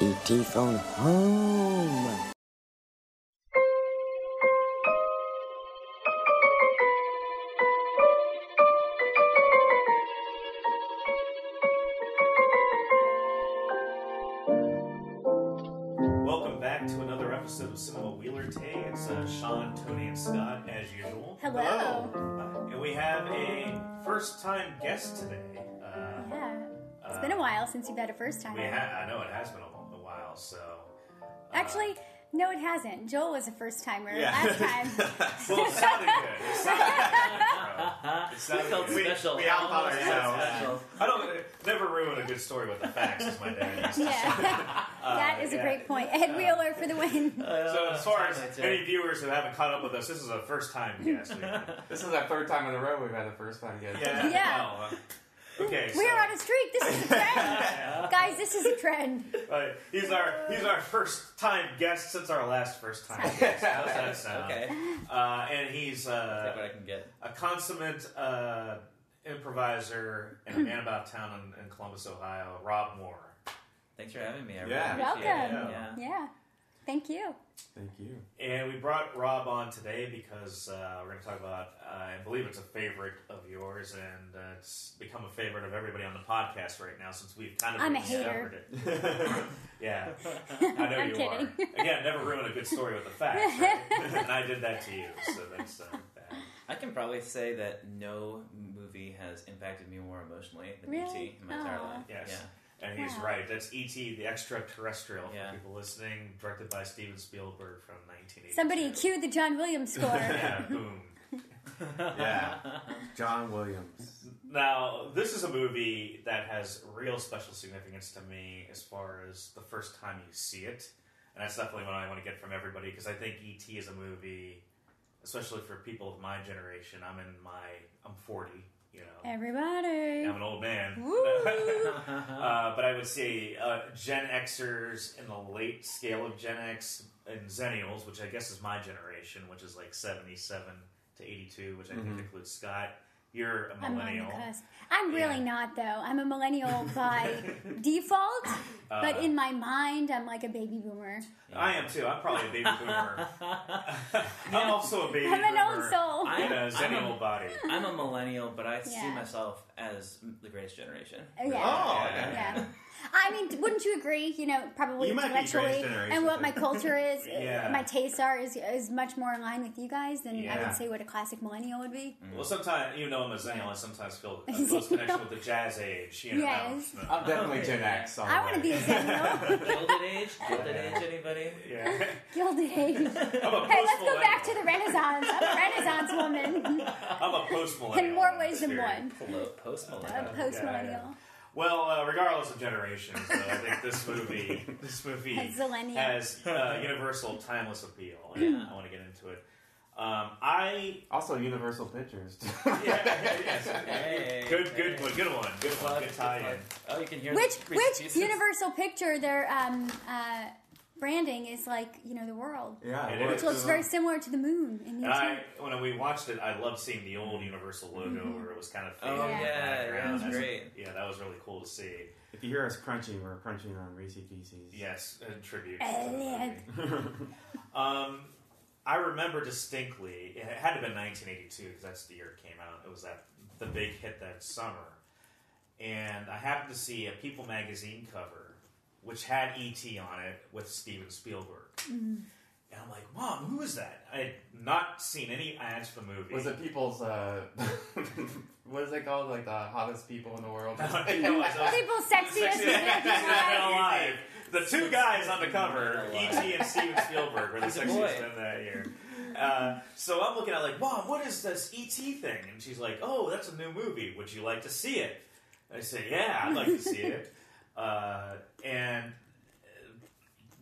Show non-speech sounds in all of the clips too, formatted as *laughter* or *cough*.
E.T. phone home. Welcome back to another episode of Cinema Wheeler Tay. It's uh, Sean, Tony, and Scott as usual. Hello. Uh, and we have a first-time guest today. Uh, Yeah. It's uh, been a while since you've had a first time. We ha- I know it has been a, a while, so. uh, Actually, no, it hasn't. Joel was a first timer Yeah. last *laughs* time. well, it sounded good. It sounded good. *laughs* It sounded felt good. special. We, we all thought Almost ourselves. I don't never ruin a good story with the facts, as my dad used to say. yeah. *laughs* that is yeah. a great point. Ed Wheeler for the win. So as far as any viewers who haven't caught up with us, this is a first-time guest. This is our third time in a row we've had a first time guest. Yeah. Yeah. well, uh, okay. We're on a streak. This is a trend. *laughs* Guys, this is a trend. uh, he's our he's our first time guest since our last first time guest. How's that sound? Okay. Uh, and he's Take what uh, I can get. a consummate uh, improviser and a man about town in, in Columbus, Ohio. Rob Moore. Thanks for having me. I Yeah. really appreciate Welcome. It. Yeah. Yeah. Thank you. Thank you. And we brought Rob on today because uh, we're going to talk about, uh, I believe it's a favorite of yours, and uh, it's become a favorite of everybody on the podcast right now since we've kind of I'm a rediscovered it. *laughs* yeah, I know *laughs* I'm you kidding. are. Again, never ruin a good story with the facts, right? *laughs* and I did that to you, so that's uh, bad. I can probably say that no movie has impacted me more emotionally than Really? E.T. in my entire life. Yes. Yeah. And he's Wow. right. That's E.T. the Extraterrestrial for Yeah. people listening, directed by Steven Spielberg from 1982. Somebody cue the John Williams *laughs* score. Yeah, boom. *laughs* Yeah. John Williams. Now, this is a movie that has real special significance to me as far as the first time you see it. And that's definitely what I want to get from everybody because I think E.T. is a movie, especially for people of my generation. I'm in my, I'm 40, you know. Everybody. I'm an old man. *laughs* Uh, but I would say uh, Gen Xers in the late scale of Gen X and Zennials, which I guess is my generation, which is like 77 to 82, which I think includes Scott. You're a I'm on the cusp. I'm really Yeah. not though. I'm a millennial *laughs* by default, but Uh, in my mind, I'm like a baby boomer. I am too. I'm probably a baby boomer. *laughs* *laughs* I'm also a baby boomer. I'm an old soul. I'm- a I'm zennial a- body. I'm a millennial, but I see myself as the greatest generation. Yeah. Oh, okay. Yeah. I mean, wouldn't you agree? You know, probably You might be intellectually, greatest and what my culture is, uh, *laughs* Yeah. my tastes are, is, is much more in line with you guys than I Yeah. would say what a classic millennial would be. Well, sometimes, even though I'm a zennial, I sometimes feel a *laughs* close connection with the jazz age. You know, Yes. *laughs* I'm definitely Gen X. all I want to be a zennial. Gilded age? Gilded age, anybody? Yeah. Gilded age. I'm a Hey, let's go back to the Renaissance. I'm a Renaissance woman. I'm a post millennial. in more ways than one. Post A millennial. post millennial. Well, uh, regardless of generations, though, I think this movie, *laughs* this movie Has zillennial. has uh, *laughs* universal, timeless appeal. And I want to get into it. Um, I Also, Universal Pictures. *laughs* yeah, yes. Hey, good, hey. good one, good one, good one, Plug, good good tie-in. Oh, you can hear Which the which pieces. Universal Picture their um, uh, branding is like you know the world, yeah. It well, is. which looks very similar to the moon in And I, when we watched it, I loved seeing the old Universal logo where it was kind of faded Oh, in yeah, that was That's- great. Yeah, that was really cool to see. If you hear us crunching, we're crunching on Reese Pieces. Yes, in tribute. Elliot. *laughs* Um, I remember distinctly. It had to have been 1982 because that's the year it came out. It was that the big hit that summer, and I happened to see a People magazine cover which had ET on it with Steven Spielberg. And I'm like, Mom, who is that? I had not seen any ads for the movie. Was it people's, uh, *laughs* what is it called? Like the hottest people in the world? it was, it was- People sexiest Sexiest man man alive. alive. The two guys on the cover, E.T. and Steven Spielberg, were the sexiest men that year. Uh, so I'm looking at it like, Mom, what is this E.T. thing? And she's like, Oh, that's a new movie. Would you like to see it? I said, Yeah, I'd like to see it. Uh, and uh,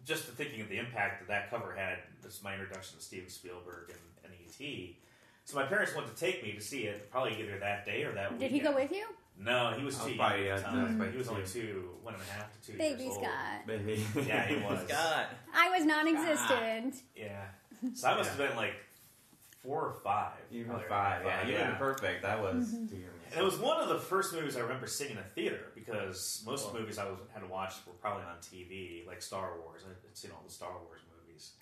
just thinking of the impact that that cover had, this is my introduction to Steven Spielberg and, and E.T. So my parents wanted to take me to see it, probably either that day or that week. Did he go with you? No, he was Oh, too young probably, at yeah, the time. that's He was only two. two, one and a half to two Baby years old. Baby Scott. Baby. *laughs* Yeah, he was. Scott. I was non-existent. Yeah. So I must have been like four or five. Even Probably five, around yeah. were perfect. That was two years. And it was one of the first movies I remember seeing in a theater because most Cool. movies I was, had watched were probably on TV, like Star Wars. I'd seen all the Star Wars movies.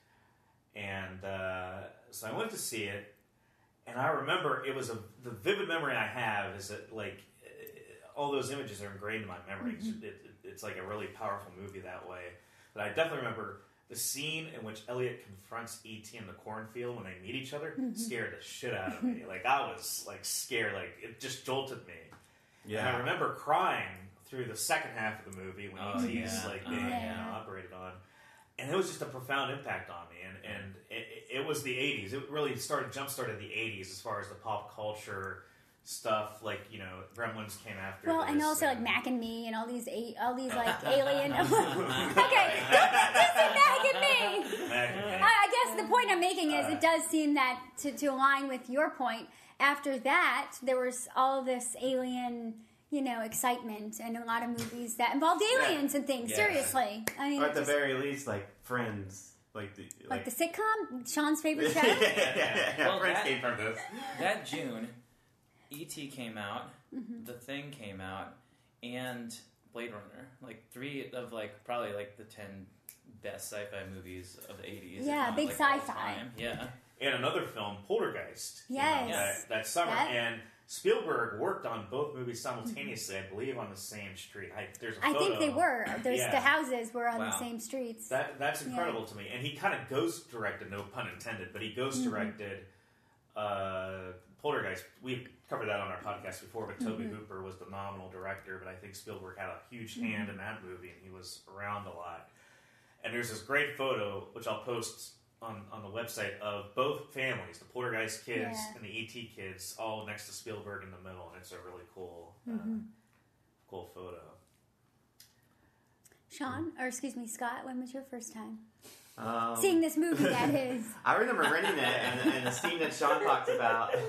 And uh, so I went to see it, and I remember it was a the vivid memory I have is that like eh, all those images are ingrained in my memory. It's, it, it- it's like a really powerful movie that way. But I definitely remember the scene in which Elliot confronts E.T. in the cornfield when they meet each other mm-hmm. scared the shit out of me. *laughs* Like I was like scared, like it just jolted me. And I remember crying through the second half of the movie when Oh, E.T. is yeah. like Oh, being you yeah. know, operated on, and it was just a profound impact on me. And and it, it was the '80s. It really started jump started the '80s as far as the pop culture stuff. Like you know, Gremlins came after. Well, and this, also like Mac and Me and all these eight, all these like *laughs* alien. *laughs* *laughs* okay, okay, just say Mac and Me. Mac Me. I, I guess the point I'm making is Uh, it does seem that to, to align with your point. After that, there was all this alien, you know, excitement and a lot of movies that involved aliens and things. Yeah. Seriously, I mean, Or at the just- very least, like Friends. Like the like the sitcom, Sean's favorite yeah, show. yeah, yeah, yeah. Well, Friends that- came from this. That June, E.T. came out, Mm-hmm. The Thing came out, and Blade Runner. Like three of like probably like the ten best sci-fi movies of the eighties. Yeah, big like, sci-fi. time. Yeah. and another film, Poltergeist. came Yes. out that, that summer, That- and Spielberg worked on both movies simultaneously. I believe on the same street. I, there's a I think they were. There's Yeah. the houses were on the same streets. That that's Yeah. incredible to me. And he kind of ghost directed, no pun intended, but he ghost Mm-hmm. directed uh, Poltergeist. We've covered that on our podcast before, but Tobe Mm-hmm. Hooper was the nominal director, but I think Spielberg had a huge hand in that movie, and he was around a lot. And there's this great photo, which I'll post on, on the website, of both families, the Poltergeist kids Yeah. and the ET kids, all next to Spielberg in the middle, and it's a really cool, Mm-hmm. uh, cool photo. Sean, or excuse me, Scott, when was your first time Um, seeing this movie? That *laughs* is. I remember renting it, and, and the scene that Sean talked about. *laughs*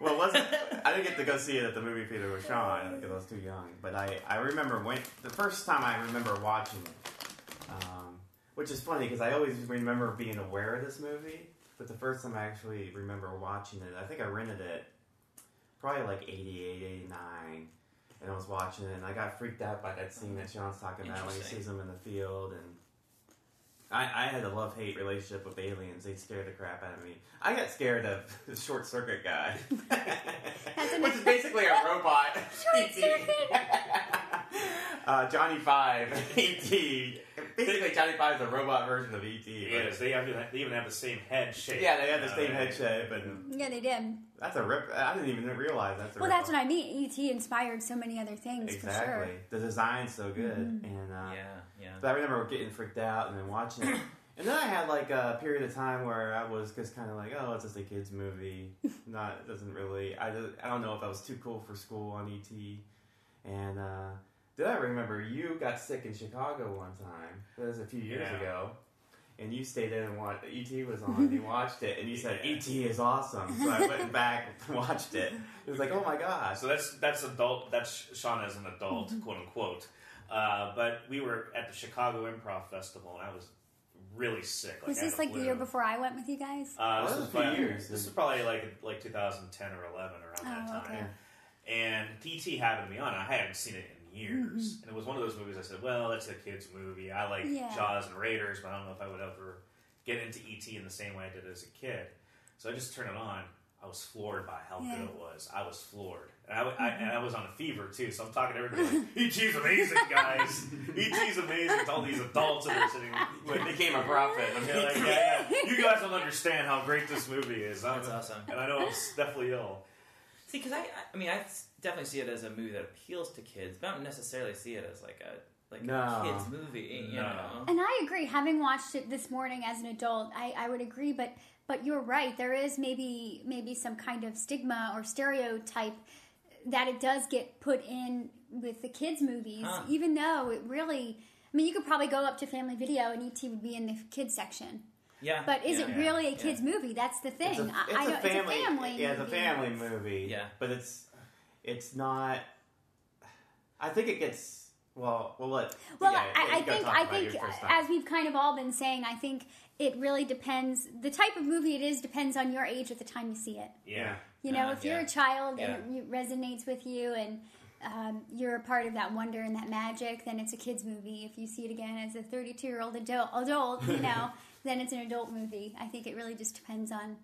well, wasn't *laughs* I didn't get to go see it at the movie theater with Sean because I was too young. But I, I remember when the first time I remember watching it, um, which is funny because I always remember being aware of this movie. But the first time I actually remember watching it, I think I rented it probably like 88, 89. And I was watching it, and I got freaked out by that scene that Sean's talking about when he sees them in the field, and I, I had a love hate relationship with aliens. They scared the crap out of me. I got scared of *laughs* the short circuit guy, *laughs* which is basically a robot. *laughs* Short ET. uh, Johnny Five, ET. Basically, Johnny Five is a robot version of ET. but- Yes, they have they even have the same head shape. Yeah, they have the Uh, same head shape, and Yeah, they did. that's a rip. I didn't even realize that's a. Well, that's rip-off. what I mean. ET inspired so many other things Exactly. for sure. The design's so good, and uh, Yeah. Yeah. But I remember getting freaked out and then watching it. *coughs* And then I had like a period of time where I was just kind of like, oh, it's just a kids movie. *laughs* Not it doesn't really. I don't- I don't know if I was too cool for school on ET. And uh, then I remember you got sick in Chicago one time. That was a few years Yeah. ago. And you stayed in and watched. ET was on. and You watched it, and you said *laughs* ET is awesome. So I went back and *laughs* watched it. It was like, oh my gosh. So that's that's adult. That's Sean as an adult, quote unquote. Uh, but we were at the Chicago Improv Festival, and I was really sick. Like, Was I this a like the year before I went with you guys? Uh, this Well, was a few probably, years. This was probably like like 2010 or 11 around that Oh, time. okay. And ET happened to be on. I hadn't seen it in years, and it was one of those movies. I said, "Well, it's a kids' movie. I like Mm-hmm. Yeah. Jaws and Raiders, but I don't know if I would ever get into ET in the same way I did as a kid." So I just turned it on. I was floored by how Yeah. Mm-hmm. good it was. I was floored, and I, I- mm-hmm. and I was on a fever too. So I'm talking to everybody like, *laughs* "ET's amazing, guys. ET's amazing." To all these adults that are sitting *laughs* with It became a prophet. yeah, like, yeah, yeah. You guys don't understand how great this movie is. I'm- That's awesome. And I know I'm definitely ill. See, because I, I mean, I definitely see it as a movie that appeals to kids, but I don't necessarily see it as like a like No. a kids movie. You No. know. And I agree. Having watched it this morning as an adult, I, I would agree. But but you're right. There is maybe maybe some kind of stigma or stereotype that it does get put in with the kids' movies, Huh. even though it really. I mean, you could probably go up to Family Video and ET would be in the kids section. Yeah. But is yeah, it yeah, really a yeah. kids' movie? That's the thing. It's a, I, it's I a know family. it's a family. Yeah, it's a movie. family movie. Yeah. but it's it's not. I think it gets Well, well, let. Well, yeah, I, I think I think your first time. as we've kind of all been saying, I think it really depends. The type of movie it is depends on your age at the time you see it. Yeah. You know, Uh, if you're yeah. a child Yeah. and it resonates with you and um, you're a part of that wonder and that magic, then it's a kids movie. If you see it again as a 32 year old adult, adult, you *laughs* know, then it's an adult movie. I think it really just depends on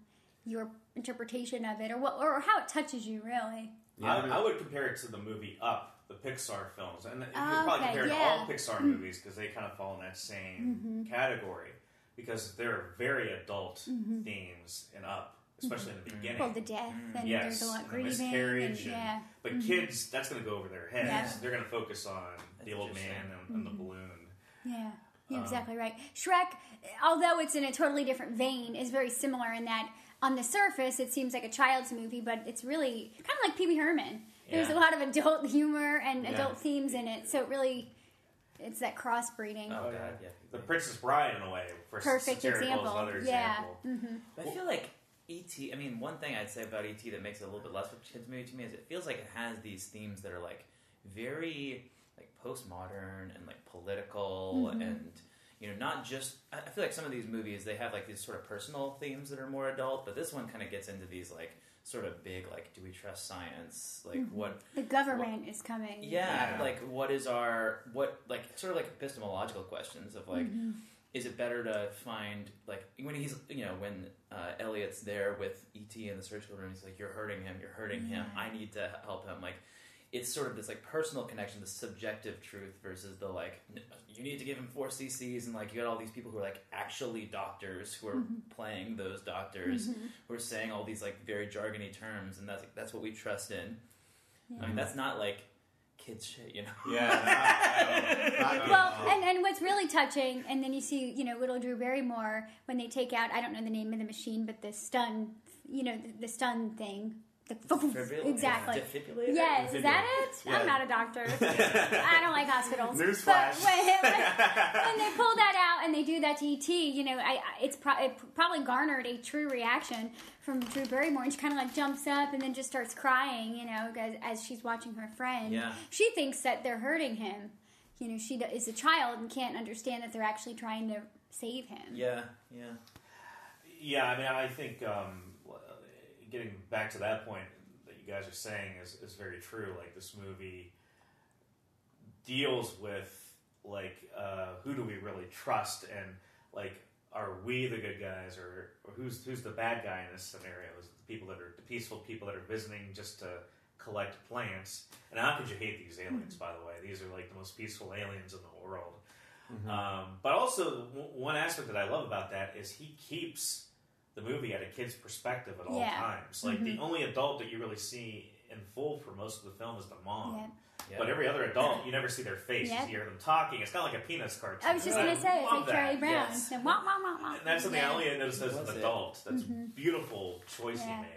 your interpretation of it or what or how it touches you. Really, Yeah, I, I would compare it to the movie Up, the Pixar films, and you could Oh, probably okay, compare it to all Pixar movies because they kind of fall in that same category because there are very adult themes in Up, especially in the mm-hmm. beginning. well, the death and yes, there's a lot and the grieving and, miscarriage, and- yeah. but mm-hmm. kids, that's going to go over their heads. Yeah. They're going to focus on the old man interesting. and, and the mm-hmm. balloon. Yeah, you're Um, exactly right. Shrek, although it's in a totally different vein, is very similar in that on the surface it seems like a child's movie, but it's really kind of like Pee Wee Herman. There's Yeah. a lot of adult humor and Yeah. adult themes in it, so it really it's that crossbreeding. Oh, Oh, god, yeah. yeah. The Princess Bride, in a way, for Perfect satirical is example. another Yeah. example. I feel like ET. I mean, one thing I'd say about ET that makes it a little bit less of a kids movie to me is it feels like it has these themes that are like very like postmodern and like political mm-hmm. and you know not just. I I feel like some of these movies they have like these sort of personal themes that are more adult, but this one kind of gets into these like sort of big like do we trust science like mm-hmm. what The government is coming. yeah, Yeah. like what is our what like sort of like epistemological questions of like mm-hmm. Is it better to find like when he's you know when uh, Elliot's there with ET in the surgical room he's like you're hurting him you're hurting him mm-hmm. I need to help him. Like it's sort of this like personal connection the subjective truth versus the like you need to give him four cc's and like you got all these people who are like actually doctors who are mm-hmm. playing those doctors mm-hmm. who are saying all these like very jargony terms and that's like, that's what we trust in. I mean that's not like kids shit you know Yeah. *laughs* not- not good. Well, and, and what's really touching, and then you see, you know, little Drew Barrymore when they take out, I don't know the name of the machine, but the stun, you know, the, the stun thing. The Defibrillator? exactly. Defibrillator? Yes, is that it? Yeah. I'm not a doctor. *laughs* I don't like hospitals. Newsflash. But when, when, when *laughs* they pull that out and they do that to ET, you know, I, I- it's pro- it probably garnered a true reaction from Drew Barrymore, and she kind of like jumps up and then just starts crying, you know, as, as she's watching her friend. Yeah. She thinks that they're hurting him. You know, she is a child and can't understand that they're actually trying to save him. yeah yeah Yeah, I mean, I think um, getting back to that point that you guys are saying is, is very true. Like this movie deals with like uh, who do we really trust, and like are we the good guys, or, or who's who's the bad guy in this scenario? Is it the people that are the peaceful people that are visiting just to collect plants? And how could you hate these aliens? By the way, these are like the most peaceful aliens in the world. Um, but also, w- one aspect that I love about that is he keeps the movie at a kid's perspective at all Yeah. times. Like the only adult that you really see in full for most of the film is the mom. Yeah. yeah But every other adult, you never see their face. Yeah. You hear them talking. It's kind of like a Peanuts cartoon. I was just And gonna say it's love like Charlie. Brown. Yes. So, wah, wah, wah, wah. And that's something yeah. I only noticed as an it? adult. That's a beautiful choice Yeah. he made.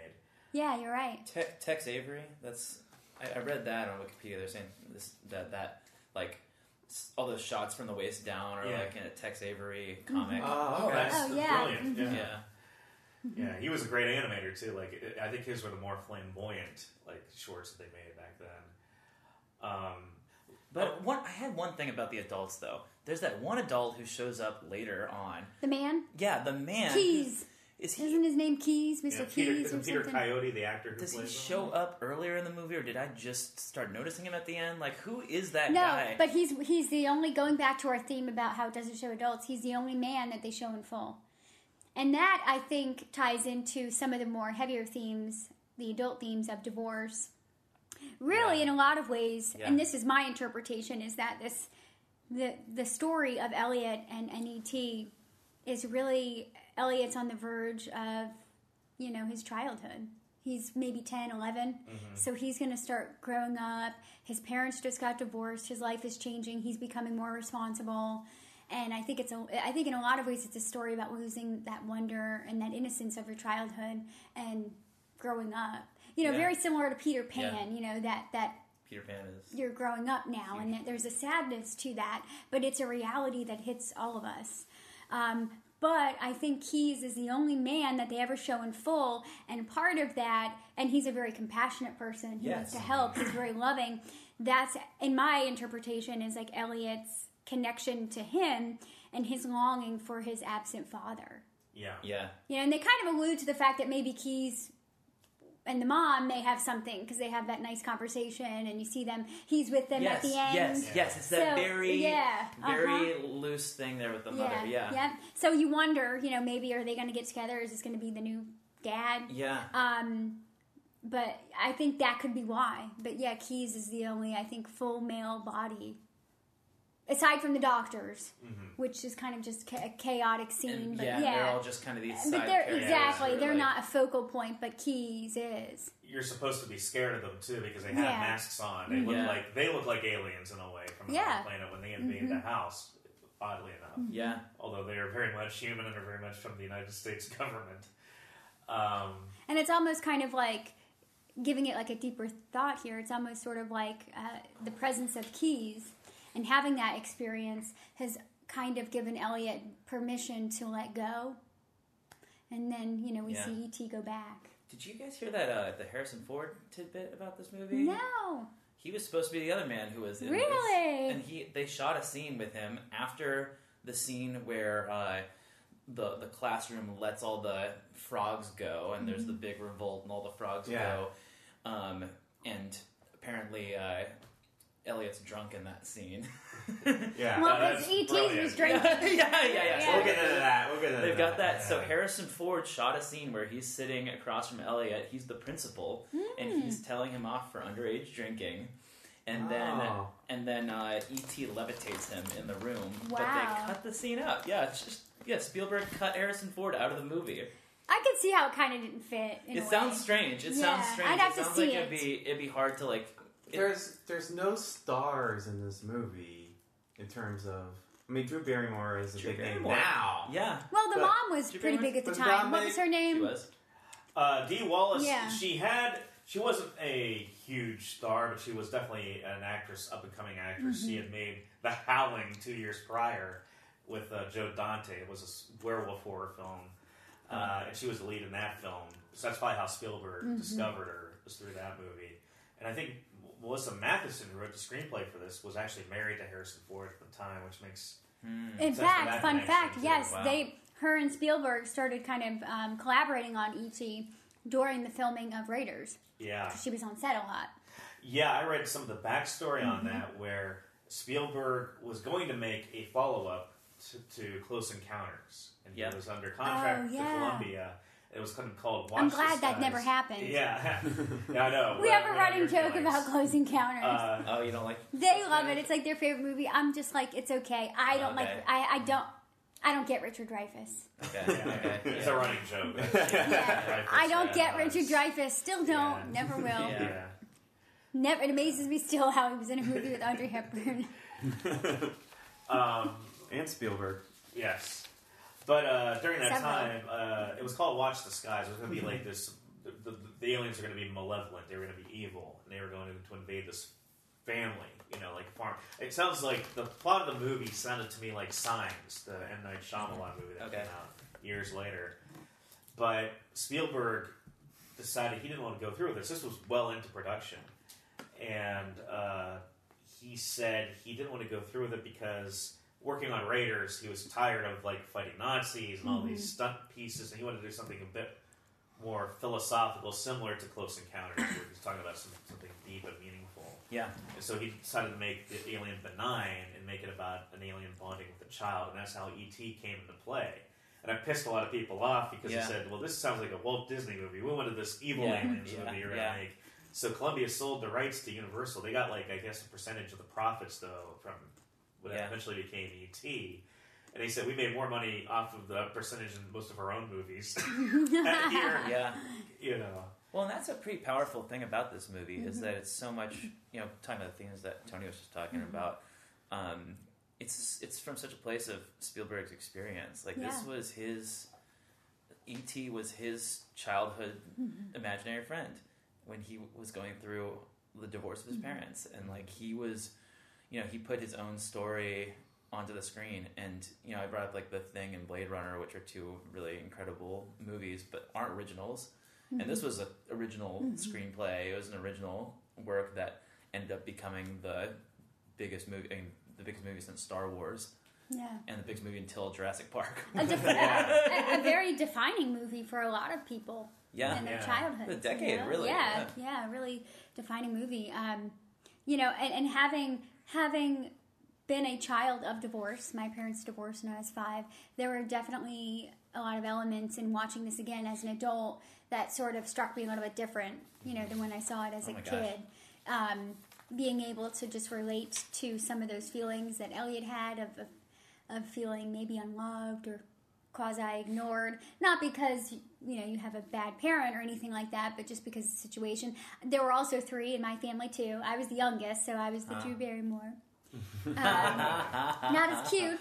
Yeah, you're right. Te- Tex Avery. That's I, I read that on Wikipedia. They're saying this that that like all those shots from the waist down are Yeah. like in a Tex Avery comic. Oh, Oh, okay. that's, Oh, yeah. brilliant. Mhm. Yeah. Yeah. Yeah, he was a great animator too. Like it- I think his were the more flamboyant like shorts that they made back then. Um, But one, I had one thing about the adults though. There's that one adult who shows up later on. The man, Yeah, the man. Keys. Is he? Isn't his name Keys, Mr. you know, Peter, Keys, isn't Peter something? Coyote the actor who Does he plays him? show up earlier in the movie, or did I just start noticing him at the end? Like, who is that No, guy? but he's he's the only going back to our theme about how it doesn't show adults. He's the only man that they show in full, and that I think ties into some of the more heavier themes, the adult themes of divorce. Really, Yeah. in a lot of ways, Yeah. and this is my interpretation, is that this the the story of Elliot and, NET is really Elliot's on the verge of you know his childhood. He's maybe 10, 11. Mm-hmm. So he's going to start growing up. His parents just got divorced. His life is changing. He's becoming more responsible. And I think it's a I think in a lot of ways it's a story about losing that wonder and that innocence of your childhood and growing up. You know, Yeah. very similar to Peter Pan, you know, that that Peter Pan is. you're growing up now, and that there's a sadness to that, but it's a reality that hits all of us. Um, but I think Keys is the only man that they ever show in full, and part of that, and he's a very compassionate person. He wants to help. He's very loving. that's in my interpretation is like Elliot's connection to him and his longing for his absent father. Yeah. Yeah. You know, and they kind of allude to the fact that maybe Keys and the mom may have something because they have that nice conversation and you see them he's with them yes, at the end yes, yes. It's that So, very, yeah, very loose thing there with the mother. Yeah. yeah so you wonder you know maybe are they going to get together is this going to be the new dad Yeah. um but i think that could be why but yeah keys is the only i think full male body aside from the doctors which is kind of just cha- a chaotic scene And but yeah, yeah, they're all just kind of these but side they're exactly they're like- not a focal point but keys is You're supposed to be scared of them too because they have Yeah. masks on. They look like they look like aliens in a way from Yeah. another planet when they invade the house. Oddly enough, Yeah. although they are very much human and are very much from the United States *laughs* government. Um, And it's almost kind of like giving it like a deeper thought here. It's almost sort of like uh, the presence of keys and having that experience has kind of given Elliot permission to let go. And then, you know, we Yeah. see E.T. go back. Did you guys hear that uh, the Harrison Ford tidbit about this movie? No. He was supposed to be the other man who was in Really? this, and he they shot a scene with him after the scene where uh, the the classroom lets all the frogs go, and there's the Mm-hmm. big revolt, and all the frogs Yeah. go, um, and apparently uh, Elliot's drunk in that scene. *laughs* Yeah. Well, Uh, because that's E.T. brilliant. was *laughs* yeah, drinking. yeah, yeah, yeah. So We'll get into that. We'll get into that. They've got that. So Harrison Ford shot a scene where he's sitting across from Elliot. He's the principal, and Hmm. he's telling him off for underage drinking. And then, Oh. and then uh, E.T. levitates him in the room. But Wow. they cut the scene out. Yeah, it's just yeah. Spielberg cut Harrison Ford out of the movie. I could see how it kind of didn't fit. In It a sounds way. strange. It Yeah, sounds strange. I'd have it to sounds see like it'd it. be it'd be hard to like. It- There's there's no stars in this movie in terms of. I mean, Drew Barrymore is a Drew big name Barrymore. now. yeah, Well, the But- mom was Did you pretty remember- big at the was time. What big? was her she name? was. Uh, Dee Wallace, Yeah. she had, she wasn't a huge star, but she was definitely an actress, up and coming actress. She Mm-hmm. had made The Howling two years prior with uh, Joe Dante. It was a s- werewolf horror film, uh, and she was the lead in that film. So that's probably how Spielberg Mm-hmm. discovered her was through that movie. And I think Melissa Mathison, who wrote the screenplay for this, was actually married to Harrison Ford at the time, which makes In Sense for fact, fun fact, too. yes, Wow. they, her and Spielberg started kind of um, collaborating on ET during the filming of Raiders. yeah. She was on set a lot. Yeah, I read some of the backstory on Mm-hmm. that where Spielberg was going to make a follow up to, to Close Encounters, and Yeah. he was under contract Oh, to. Columbia. It was kind of called. Watch I'm the glad that Skies. never happened. Yeah, *laughs* yeah, I know. We Well, have a running joke feelings. about Close Encounters. Uh, Oh, you don't like? they love it. It's like their favorite movie. I'm just like, it's okay. I don't like. I, I don't. I don't get Richard Dreyfuss. Okay, *laughs* okay. it's yeah. a running joke. Yeah. I don't Yeah, get Richard was. Dreyfuss. Still don't. Yeah. Never will. Yeah. Yeah. Never. It amazes me still how he was in a movie with Audrey Hepburn. *laughs* Um, and Spielberg. Yes, but uh, during that Several. time, uh, it was called Watch the Skies. It was going to be like this. The, the, the aliens are going to be malevolent. They were going to be evil, and they were going to invade this family. You know, like farm. It sounds like the plot of the movie sounded to me like Signs, the M Night Shyamalan movie that Okay. came out years later. But Spielberg decided he didn't want to go through with this. This was well into production, and uh, he said he didn't want to go through with it because working on Raiders, he was tired of like fighting Nazis and all these mm-hmm. stunt pieces, and he wanted to do something a bit more philosophical, similar to Close Encounters, where he's talking about some, something deep and meaningful. Yeah. And so he decided to make the alien benign and make it about an alien bonding with a child, and that's how ET came into play. And I pissed a lot of people off because Yeah. he said, "Well, this sounds like a Walt Disney movie. We wanted this evil Yeah. aliens *laughs* Yeah. movie you're Yeah. make." So Columbia sold the rights to Universal. They got like I guess a percentage of the profits though from what Yeah. eventually became ET. And he said we made more money off of the percentage than most of our own movies *laughs* that year. *laughs* Yeah. You know, Well, and that's a pretty powerful thing about this movie Mm-hmm. is that it's so much, you know, talking about the things that Tony was just talking Mm-hmm. about. Um, it's it's from such a place of Spielberg's experience. Like this was his, E.T. was his childhood Mm-hmm. imaginary friend when he was going through the divorce of his Mm-hmm. parents, and like he was, you know, he put his own story onto the screen and you know i brought up like the thing and blade runner which are two really incredible movies but aren't originals and this was an original screenplay. It was an original work that ended up becoming the biggest movie, I mean, the biggest movie since Star Wars, Yeah. and the biggest movie until Jurassic Park. A, *laughs* def- a, a very defining movie for a lot of people yeah, in their Yeah. childhood. The decade, really, Yeah, yeah, really defining movie. Um, you know, and, and having having been a child of divorce, my parents divorced when I was five. There were definitely a lot of elements in watching this again as an adult that sort of struck me a little bit different, you know, than when I saw it as Oh a kid. Um, being able to just relate to some of those feelings that Elliot had of, of, of feeling maybe unloved or quasi ignored not because you know you have a bad parent or anything like that but just because of the situation. There were also three in my family too. I was the youngest so i was the Ah. drew barrymore. *laughs* Um, not as cute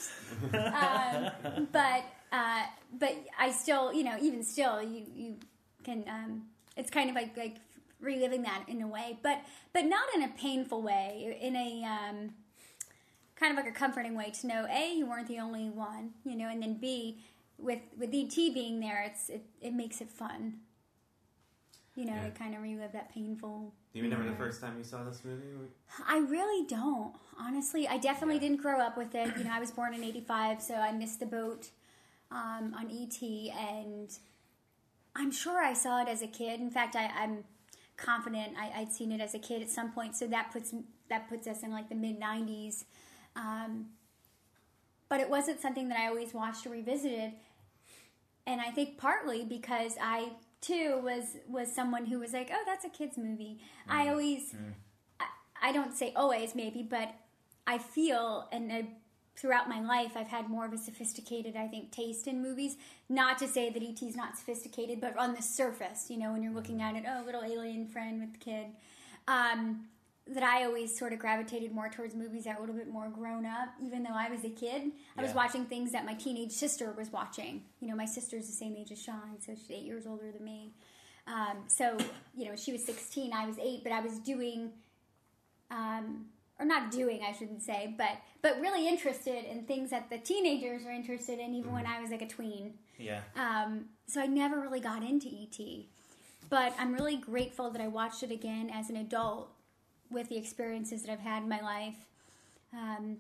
um, but uh, but i still you know even still you you can um, it's kind of like like reliving that in a way but but not in a painful way in a um, kind of like a comforting way to know a you weren't the only one you know and then b with with et being there it's it, it makes it fun you know Yeah. to kind of relive that painful Do you remember the first time you saw this movie? I really don't. Honestly, I definitely Yeah. didn't grow up with it. You know, I was born in '85, so I missed the boat um, on ET, and I'm sure I saw it as a kid. In fact, I, I'm confident I, I'd seen it as a kid at some point. So that puts that puts us in like the mid '90s. Um, but it wasn't something that I always watched or revisited, and I think partly because I too was was someone who was like, "Oh, that's a kids movie." I mm. always mm. I don't say always, maybe, but I feel, and I, throughout my life, I've had more of a sophisticated, I think, taste in movies. Not to say that E.T.'s not sophisticated, but on the surface, you know, when you're looking mm. at it, oh, little alien friend with the kid. Um, that I always sort of gravitated more towards movies that were a little bit more grown up, even though I was a kid. I was watching things that my teenage sister was watching. You know, my sister's the same age as Sean, so she's eight years older than me. Um, so, you know, she was 16, I was eight, but I was doing um, or not doing, I shouldn't say, but but really interested in things that the teenagers are interested in, even when I was like a tween. yeah, Um, so I never really got into ET, but I'm really grateful that I watched it again as an adult with the experiences that I've had in my life. Um,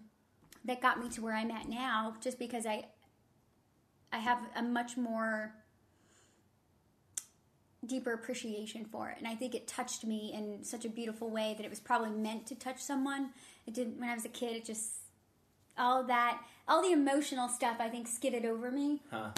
that got me to where I'm at now, just because I I have a much more deeper appreciation for it and i think it touched me in such a beautiful way that it was probably meant to touch someone it didn't when i was a kid it just all that all the emotional stuff i think skidded over me huh?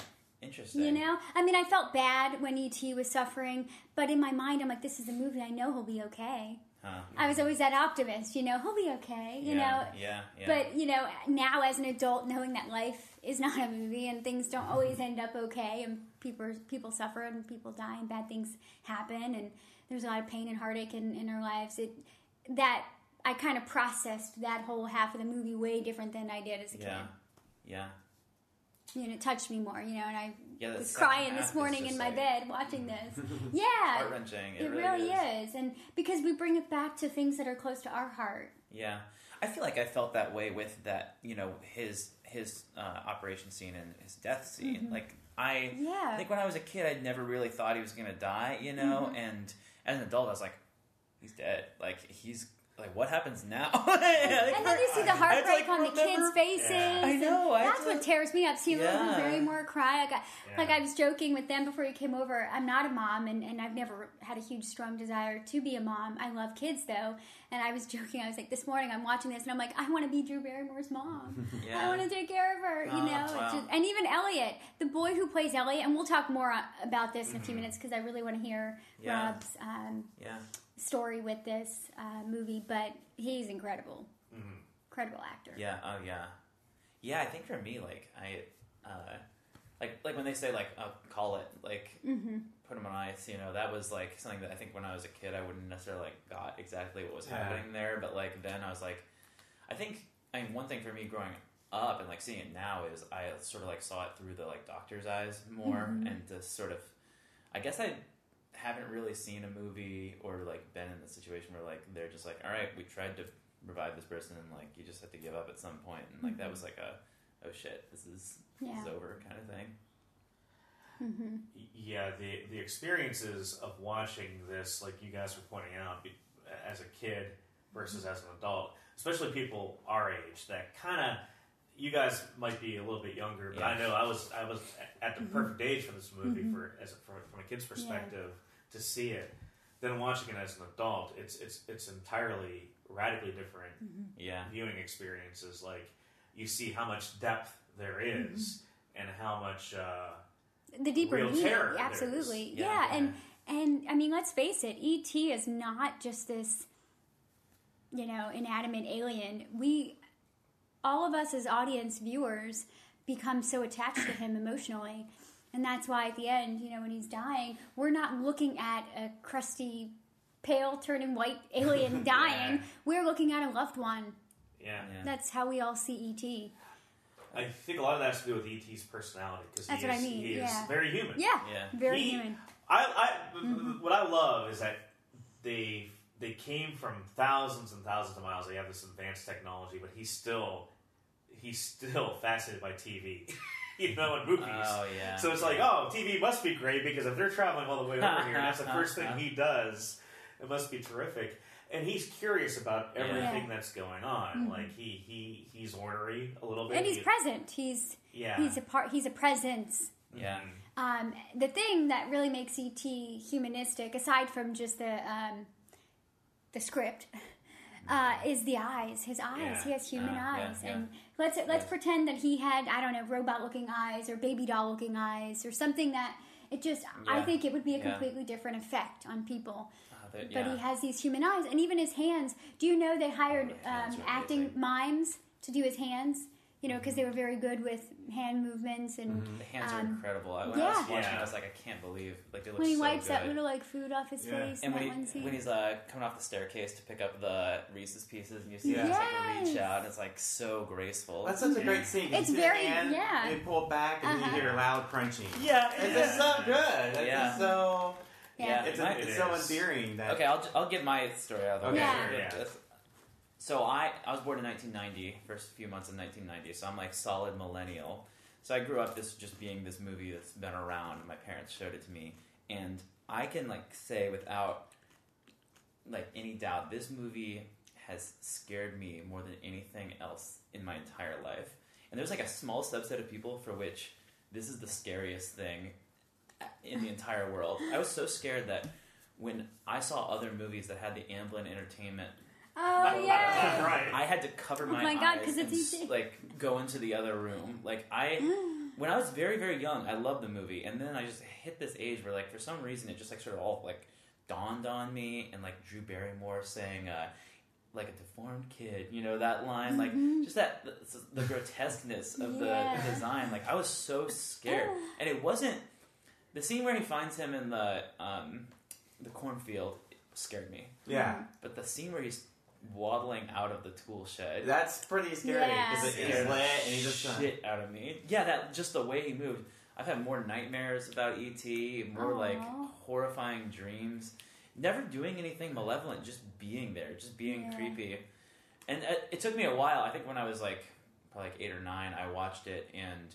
Interesting. you know i mean i felt bad when et was suffering but in my mind i'm like this is a movie i know he'll be okay Huh. i was always that optimist you know he'll be okay you yeah, know yeah, yeah. but you know, now as an adult, knowing that life is not a movie and things don't mm-hmm. always end up okay, and people people suffer and people die and bad things happen, and there's a lot of pain and heartache in, in our lives. It that I kind of processed that whole half of the movie way different than I did as a yeah, kid. yeah, You know, it touched me more. You know, and I yeah. was crying this morning in my like bed watching *laughs* this. yeah, Heart wrenching. It, it really is, and because we bring it back to things that are close to our heart. Yeah, I feel like I felt that way with that. You know, his his uh, operation scene and his death scene. Like I, Mm-hmm. Yeah. I think when I was a kid, I never really thought he was gonna die. You know, Mm-hmm. and as an adult, I was like, he's dead. Like he's like, what happens now? *laughs* And then you see the I had heartbreak like, on the kids' faces. Yeah. I know, I That's to- what tears me up. See little Yeah. Barrymore cry. Like I, Yeah. like I was joking with them before you came over. I'm not a mom, and, and I've never had a huge, strong desire to be a mom. I love kids, though. And I was *laughs* joking. I was like, this morning I'm watching this, and I'm like, I want to be Drew Barrymore's mom. *laughs* Yeah. I want to take care of her. You Oh, know, wow. just- and even Elliot, the boy who plays Elliot, and we'll talk more about this in a few minutes because I really want to hear Mm-hmm. Yeah. Rob's um, yeah. Story with this uh, movie. But he's incredible, incredible actor. Yeah. Oh yeah. Yeah. I think for me, like I, uh, like like when they say like uh, call it like Mm-hmm. put him on ice, you know, that was like something that I think when I was a kid I wouldn't necessarily like got exactly what was Yeah. happening there, but like then I was like, I think I mean one thing for me growing up and like seeing it now is I sort of like saw it through the like doctor's eyes more Mhm. and just sort of, I guess I haven't really seen a movie or like been in the situation where like they're just like, all right, we tried to revive this person and like you just have to give up at some point. And like that mm-hmm. was like a oh shit this is Yeah. this is over kind of thing. Mm-hmm. Yeah, the the experiences of watching this, like you guys were pointing out, as a kid, versus mm-hmm. as an adult, especially people our age that kind of. You guys might be a little bit younger, but I know I was I was at the mm-hmm. perfect age for this movie for as from, from a kid's perspective to see it. Then watching it as an adult, it's it's it's entirely radically different Yeah. viewing experiences. Like you see how much depth there is and how much. Uh, the deeper real meaning, terror absolutely, is. yeah, Yeah. and and I mean, let's face it, ET is not just this, you know, inanimate alien. We, all of us as audience viewers, become so attached to him emotionally, and that's why at the end, you know, when he's dying, we're not looking at a crusty, pale turning white *laughs* alien dying. Yeah. We're looking at a loved one. yeah. Yeah. That's how we all see E ET. I think a lot of that has to do with ET's personality because he, That's what I is- mean, he is yeah. very human. Yeah, Yeah. very He- human. I, I mm-hmm. what I love is that they they came from thousands and thousands of miles. They have this advanced technology, but he's still he's still *laughs* fascinated by TV, *laughs* you know, and movies. Oh yeah. So it's like, oh, TV must be great because if they're traveling all the way over here, and that's the *laughs* first thing he does. It must be terrific. And he's curious about everything Yeah. that's going on. Like he he he's ornery a little bit. And he's He- present. He's yeah. he's a part. He's a presence. Yeah. Mhm. Um, the thing that really makes ET humanistic, aside from just the um, the script, *laughs* uh, is the eyes. His eyes. Yeah. He has human Uh, yeah, eyes, yeah. and let's let's Yes. pretend that he had I don't know robot looking eyes or baby doll looking eyes or something that it just I think it would be a Yeah. completely different effect on people. Oh, that- But yeah. he has these human eyes, and even his hands. Do you know they hired Oh, um, acting amazing. mimes to do his hands? You know, because they were very good with hand movements and. The hands are Um, incredible. I- When I was watching, Yeah. I was like, I can't believe like they look when he so wipes good. that little like food off his Yeah. face and when, that one he, scene. when he's uh, coming off the staircase to pick up the Reese's pieces, and you see him just like reach out, and it's like so graceful. That's such a great scene. It's you see very- the hand, yeah. They pull back and Uh-huh. you hear loud crunching. Yeah, It's just so good. It's Yeah. so. yeah. It's, My- a, it's so is. endearing that. Okay, I'll, I'll get my story out of the way. Okay, Yeah. So I, I was born in 1990, first few months of 1990, so I'm like solid millennial. So I grew up this just being this movie that's been around. My parents showed it to me, and I can like say without like any doubt, this movie has scared me more than anything else in my entire life. And there's like a small subset of people for which this is the scariest thing in the entire world. I was so scared that when I saw other movies that had the Amblin Entertainment, oh yeah. right. I had to cover Oh my, my God, eyes 'cause it's and easy. like go into the other room. Like I, *gasps* when I was very very young, I loved the movie, and then I just hit this age where like for some reason it just like sort of all like dawned on me, and like Drew Barrymore saying. uh like a deformed kid, you know that line, like just that the, the grotesqueness of Mm-hmm. Yeah. the design. Like I was so scared, and it wasn't the scene where he finds him in the um, the cornfield scared me, Yeah. but the scene where he's waddling out of the tool shed That's pretty scary because Yeah. it, it's lit and he's just. shit out of me. Yeah, that just the way he moved. I've had more nightmares about ET, more like horrifying dreams. Never doing anything malevolent, just being there, just being Yeah. creepy. And it, it took me a while. I think when I was like probably like eight or nine, I watched it, and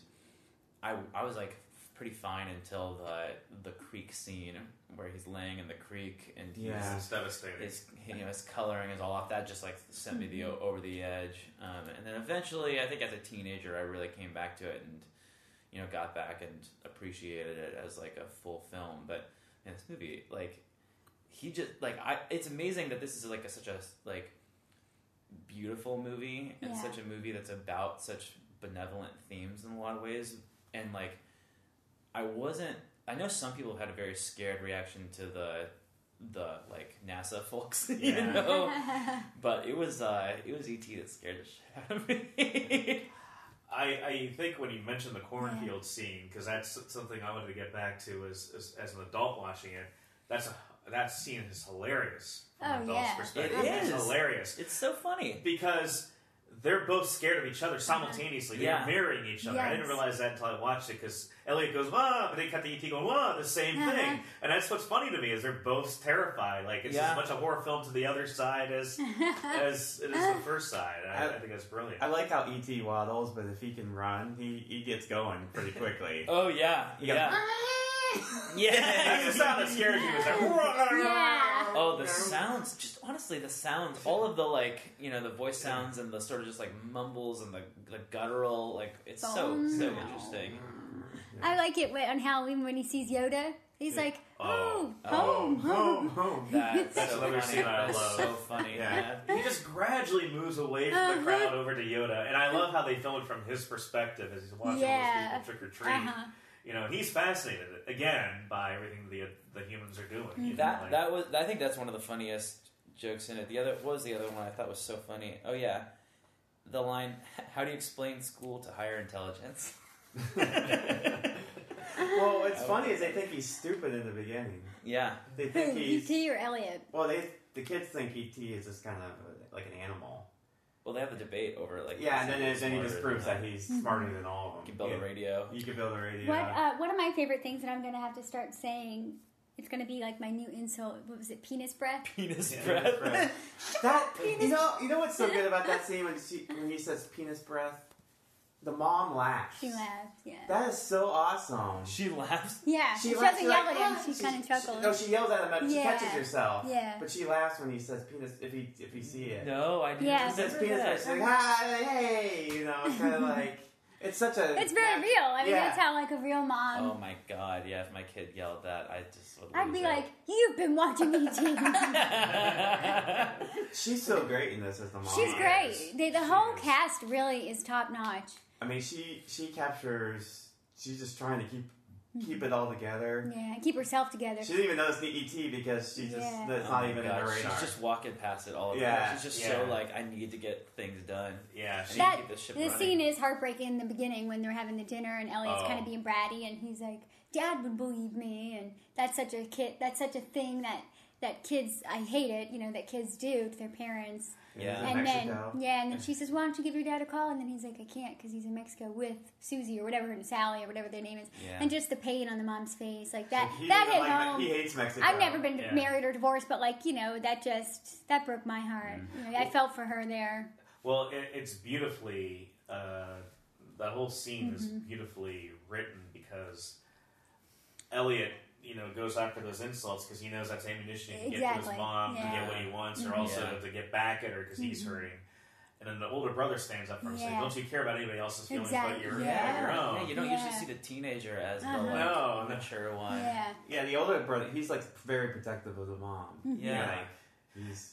I I was like pretty fine until the the creek scene where he's laying in the creek and he's Yeah. It's devastating. his you know his coloring is all off. That just like sent me the Mm-hmm. over the edge. Um, and then eventually, I think as a teenager, I really came back to it and you know got back and appreciated it as like a full film. But man, this movie, like he just like I, it's amazing that this is like a, such a like beautiful movie and Yeah. such a movie that's about such benevolent themes in a lot of ways. And like, I wasn't. I know some people had a very scared reaction to the the like NASA *laughs* folks, you Yeah. know. *laughs* But it was uh it was ET that scared the shit out of me. *laughs* I, I think when you mentioned the cornfield scene, because that's something I wanted to get back to as, as, as an adult watching it. That's a, that scene is hilarious from Oh, an adult's yeah. perspective. It It's is. hilarious it's so funny. because they're both scared of each other simultaneously. Yeah. They're mirroring each other. I didn't realize that until I watched it because Elliot goes wah, but they cut the ET going wah, the same Uh-huh. thing. And that's what's funny to me is they're both terrified. Like it's Yeah. as much a horror film to the other side as *laughs* as it is the first side. I, I think that's brilliant. I like how ET waddles, but if he can run, he, he gets going pretty quickly. *laughs* Oh yeah, You *laughs* *laughs* yeah, got- That's yeah. the sound that scares you. Is that, Yeah. Oh, the sounds! Just honestly, the sounds, all of the like, you know, the voice sounds and the sort of just like mumbles and the, the guttural, like it's so so interesting. I like it when, on Halloween when he sees Yoda. He's Yeah. like, Oh. oh, home, home, home. *laughs* That, That's so another funny. scene I That's love. so funny. Yeah. Yeah. He just gradually moves away from the Uh-huh. crowd over to Yoda, and I love how they film it from his perspective as he's watching Yeah. all those people trick or treat. Uh-huh. You know, he's fascinated again by everything the the humans are doing. you know, That like- that was I think that's one of the funniest jokes in it. The other what was the other one I thought was so funny? Oh yeah. The line, *laughs* "How do you explain school to higher intelligence?" *laughs* Well, what's funny is they think he's stupid in the beginning. Yeah, They Who, think *laughs* he's E.T. or Elliot? well. They the kids think ET is just kind of like an animal. Well, they have the debate over like Yeah, and then who's then he just proves that he's smarter than all of them. You can build a radio. You can build a radio. What uh, one of my favorite things that I'm gonna have to start saying. It's gonna be like my new insult. What was it? Penis breath. *laughs* Penis Yeah. breath. breath. *laughs* That you know you know what's so good about that *laughs* scene when she when he says penis breath, the mom laughs. She laughs, Yeah. That is so awesome. she laughs. yeah. She, laughs, doesn't yell like, at him. "Ah!" She kind of chuckles. no, she yells at him. but She Yeah. catches herself. Yeah. But she laughs when he says penis. If he if he see it. No, I didn't. Yeah. He says penis that. She's like, hi, hey, you know, it's kind of *laughs* like it's such a. it's very real. I mean, Yeah. that's how like a real mom. Oh my god! Yeah, if my kid yelled that, I just would. I'd be it. like, "You've been watching me E.T." *laughs* She's so great in this as the mom. She's great. They, the She whole is. cast really is top notch. I mean, she she captures. She's just trying to keep mm-hmm. keep it all together. Yeah, and keep herself together. She didn't even notice the ET because she just Yeah. that's Oh not even God, in her radar. She's just walking past it all the Yeah. time. She's just so like, I need to get things done. yeah, she, that keep this ship the running. scene is heartbreaking in the beginning when they're having the dinner and Elliot's Oh. kind of being bratty and he's like, "Dad would believe me," and that's such a kid. That's such a thing that that kids. I hate it. You know that kids do to their parents. Yeah. and Mexico. then yeah, and then she says, "Why don't you give your dad a call?" And then he's like, "I can't because he's in Mexico with Susie or whatever, and Sally or whatever their name is." Yeah. And just the pain on the mom's face, like that. He that doesn't hit like home. He hates Mexico. I've never been Yeah. married or divorced, but like you know, that just that broke my heart. Mm. You know, I felt for her there. well, it, it's beautifully. Uh, that whole scene is Mm-hmm. beautifully written because Elliot, you know, goes after those insults because he knows that's ammunition he can get to his mom to get what he wants, or Mhm. also Yeah. to get back at her because he's Mhm. hurting. And then the older brother stands up for him and says, "Don't you care about anybody else's feelings Exactly, but your, yeah. but your own?" Yeah, you don't Yeah. usually see the teenager as Uh-huh. the like, No, no. mature one. Yeah. Yeah, the older brother, he's like very protective of the mom. Yeah. Like, he's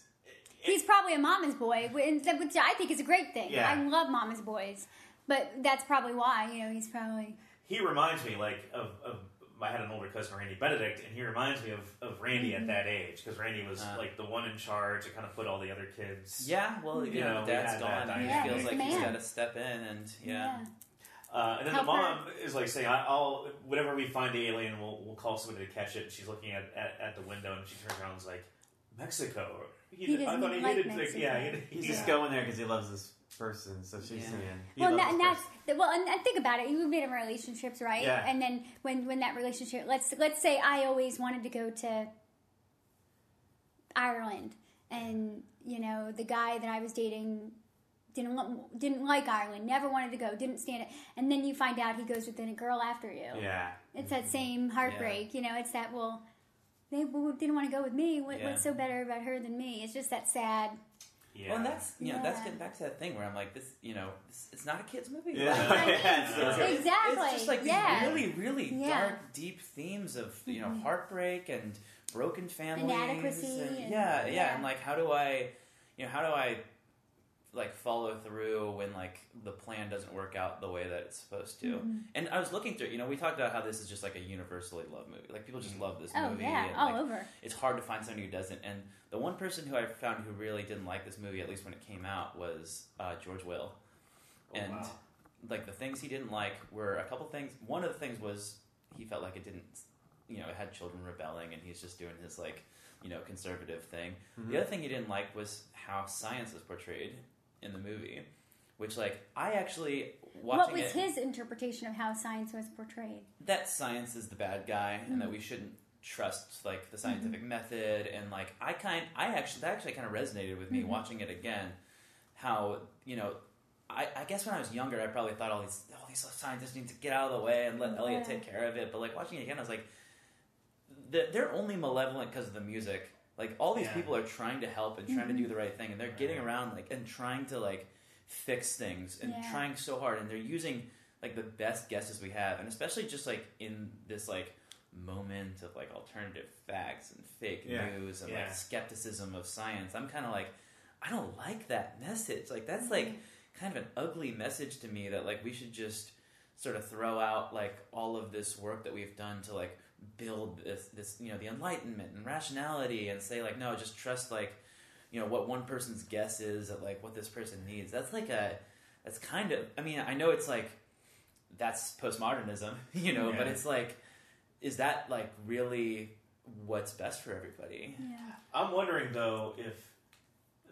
He's probably a mama's boy, which which I think is a great thing. Yeah. I love mama's boys, but that's probably why you know he's probably he reminds me like of, of I had an older cousin Randy Benedict, and he reminds me of, of Randy Mm-hmm. at that age because Randy was Uh. like the one in charge and kind of put all the other kids. Yeah, well, you You know, know, we dad's had gone. that and dynamic. he feels like he's he's the got to step in, and yeah, Uh, and then Help the her. mom is like saying, I, "I'll whenever we find the alien, we'll, we'll call somebody to catch it." And she's looking at, at, at the window, and she turns around and is like, "Mexico." He I doesn't thought he like hated, Mexico. yeah, he, he's yeah. just going there because he loves this person. So she's Yeah. saying, he well, loves and, this that's well, and, and think about it. You've been in relationships, right? Yeah. And then when when that relationship, let's let's say I always wanted to go to Ireland, and you know the guy that I was dating didn't wa- didn't like Ireland, never wanted to go, didn't stand it, and then you find out he goes with a girl after you. Yeah. It's that same heartbreak, you know. It's that well, they didn't want to go with me. What, Yeah. What's so better about her than me? It's just that sad. Yeah. Well, and that's you know that's getting back to that thing where I'm like, this, you know, this, it's not a kids movie. Yeah. Like, I *laughs* mean, Yeah, it's exactly. It's just like yeah. these really, really Yeah. dark, deep themes of you know heartbreak and broken families, Inadequacy and- and- yeah, yeah, yeah. and like how do I, you know, how do I like follow through when like the plan doesn't work out the way that it's supposed to? Mm-hmm. And I was looking through, you know, we talked about how this is just like a universally loved movie. Like people just love this Oh movie. yeah, and, all like, over. it's hard to find somebody who doesn't. And the one person who I found who really didn't like this movie, at least when it came out, was uh, George Will. Oh, and wow. like the things he didn't like were a couple things. One of the things was he felt like it didn't, you know, it had children rebelling, and he's just doing his like, you know, conservative thing. The other thing he didn't like was how science is portrayed in the movie, which like I actually watched What was it, his interpretation of how science was portrayed? that science is the bad guy and Mm-hmm. that we shouldn't trust like the scientific method and like I kind I actually that actually kind of resonated with me Mhm. watching it again how you know I, I guess when I was younger I probably thought all these all these scientists need to get out of the way and let Elliot take care of it but like watching it again I was like they're only malevolent because of the music Like all these Yeah. people are trying to help and trying to do mm-hmm. the right thing, and they're getting around like and trying to like fix things and Yeah. trying so hard, and they're using like the best guesses we have, and especially just like in this like moment of like alternative facts and fake Yeah. news and Yeah. like skepticism of science. I'm kind of like, I don't like that message. Like that's like mm-hmm. kind of an ugly message to me that like we should just sort of throw out like all of this work that we've done to like build this this you know the enlightenment and rationality and say like no just trust like you know what one person's guess is at like what this person needs that's like a that's kind of i mean i know it's like that's postmodernism *laughs* you know but it's like is that like really what's best for everybody Yeah. I'm wondering though if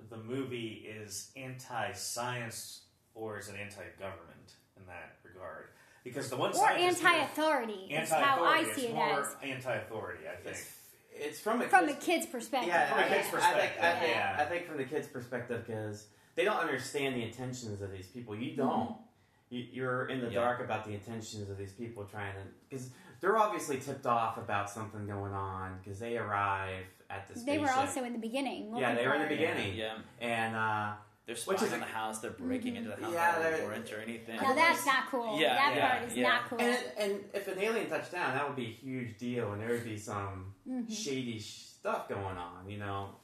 the movie is anti-science or is it anti-government in that regard? Because the one Or scientist here- anti-authority is how I anti-authority, see it more as. anti-authority. I think. It's, it's from a From the kid's- kid's perspective. Yeah, From I a think, kid's I think, I perspective, think, yeah. I think from the kid's perspective because they don't understand the intentions of these people. You don't. You, you're in the Yeah. dark about the intentions of these people trying to because they're obviously tipped off about something going on because they arrive at the They spaceship. were also in the beginning. yeah, they were in the beginning, yeah and uh, they're Which spying is on the house they're breaking into the house Yeah, yeah, they're- or enter anything Now that's not cool. Yeah, that yeah, part is yeah. not cool. and and if an alien touched down, that would be a huge deal, and there would be some Mhm. shady stuff going on, you know,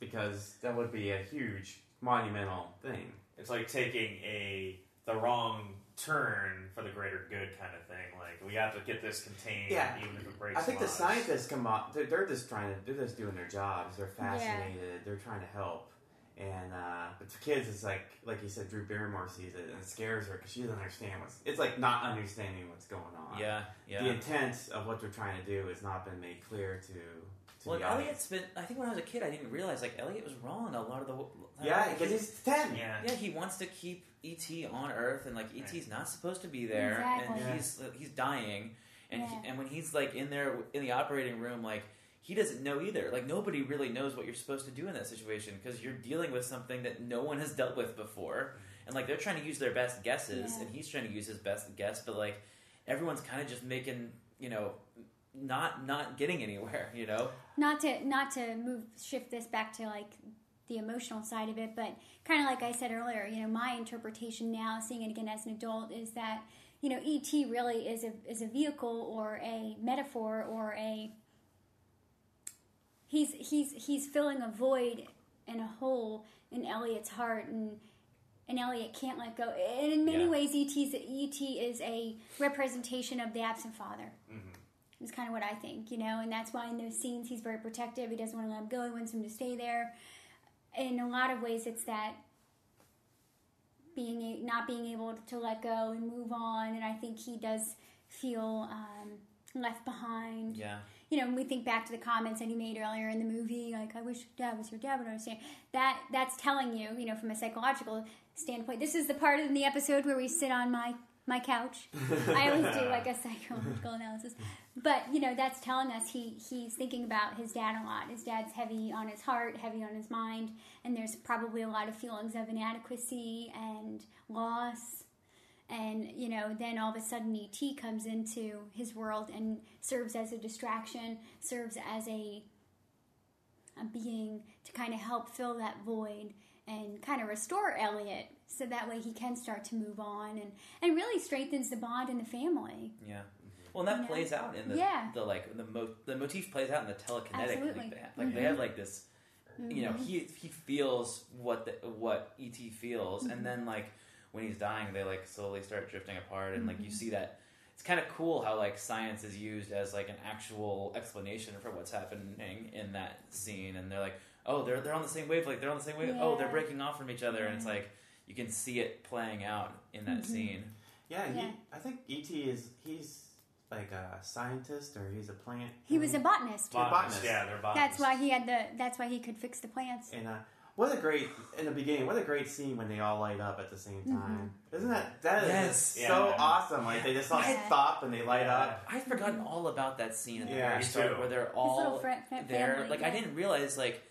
because that would be a huge monumental thing. It's like taking a the wrong turn for the greater good kind of thing. Like we have to get this contained, Yeah. even if it breaks. I think the scientists come up. They're, they're just trying to. They're just doing their jobs. They're fascinated. They're trying to help. And uh, but to kids, it's like like you said, Drew Barrymore sees it and it scares her because she doesn't understand what's. It's like not understanding what's going on. yeah yeah The intent of what they're trying to do has not been made clear to. to well the elliot's audience. been i think when i was a kid i didn't realize like elliot was wrong a lot of the Yeah, because he's ten. Yeah. Yeah, he wants to keep ET on Earth, and like ET's not supposed to be there, Exactly. and Yeah. he's he's dying, and Yeah. he, and when he's like in there in the operating room, like he doesn't know either. Like nobody really knows what you're supposed to do in that situation because you're dealing with something that no one has dealt with before, and like they're trying to use their best guesses, Yeah. and he's trying to use his best guess, but like everyone's kind of just making you know not not getting anywhere, you know. not to not to move shift this back to like the emotional side of it but kind of like i said earlier you know my interpretation now seeing it again as an adult is that you know et really is a is a vehicle or a metaphor or a he's he's he's filling a void and a hole in elliot's heart and and Elliot can't let go. And in many Yeah. ways, ET's, ET is a representation of the absent father. Mhm. Is kind of what I think, you know, and that's why in those scenes he's very protective. He doesn't want to let him go. He wants him to stay there. In a lot of ways, it's that being a, not being able to let go and move on. And I think he does feel um, left behind. Yeah, You know, when we think back to the comments that he made earlier in the movie, like "I wish Dad was your Dad would understand." That that's telling you, you know, from a psychological standpoint. This is the part in the episode where we sit on my my couch. I always do like a psychological analysis, but you know, that's telling us he he's thinking about his dad a lot. His dad's heavy on his heart, heavy on his mind, and there's probably a lot of feelings of inadequacy and loss. And you know, then all of a sudden, ET comes into his world and serves as a distraction, serves as a a being to kind of help fill that void and kind of restore Elliot, so that way he can start to move on and and really strengthens the bond in the family. yeah. Well, and that You know? plays out in the Yeah. the like the mo- the motif plays out in the telekinetic Absolutely. they have. Like they mm-hmm. have like this you know mm-hmm. he he feels what the, what et feels and mm-hmm. then like when he's dying they like slowly start drifting apart and like you mm-hmm. see that it's kind of cool how like science is used as like an actual explanation for what's happening in that scene and they're like oh they're they're on the same wave, like they're on the same wave oh they're breaking off from each other and it's like you can see it playing out in that mm-hmm. scene Yeah, Yeah. He, I think ET is he's like a scientist or he's a plant. He was a um, botanist. Bo- Botanists, botanist. yeah, they're botanists. That's why he had the. That's why he could fix the plants. And uh, what a great in the beginning! What a great scene when they all light up at the same mm-hmm. time. Isn't that that is Yes. so Yeah. awesome? Like they just all Yeah. stop and they light Yeah. up. i've forgotten mm-hmm. all about that scene at the Yeah, very start where they're all little fri- there. family, like yeah. I didn't realize like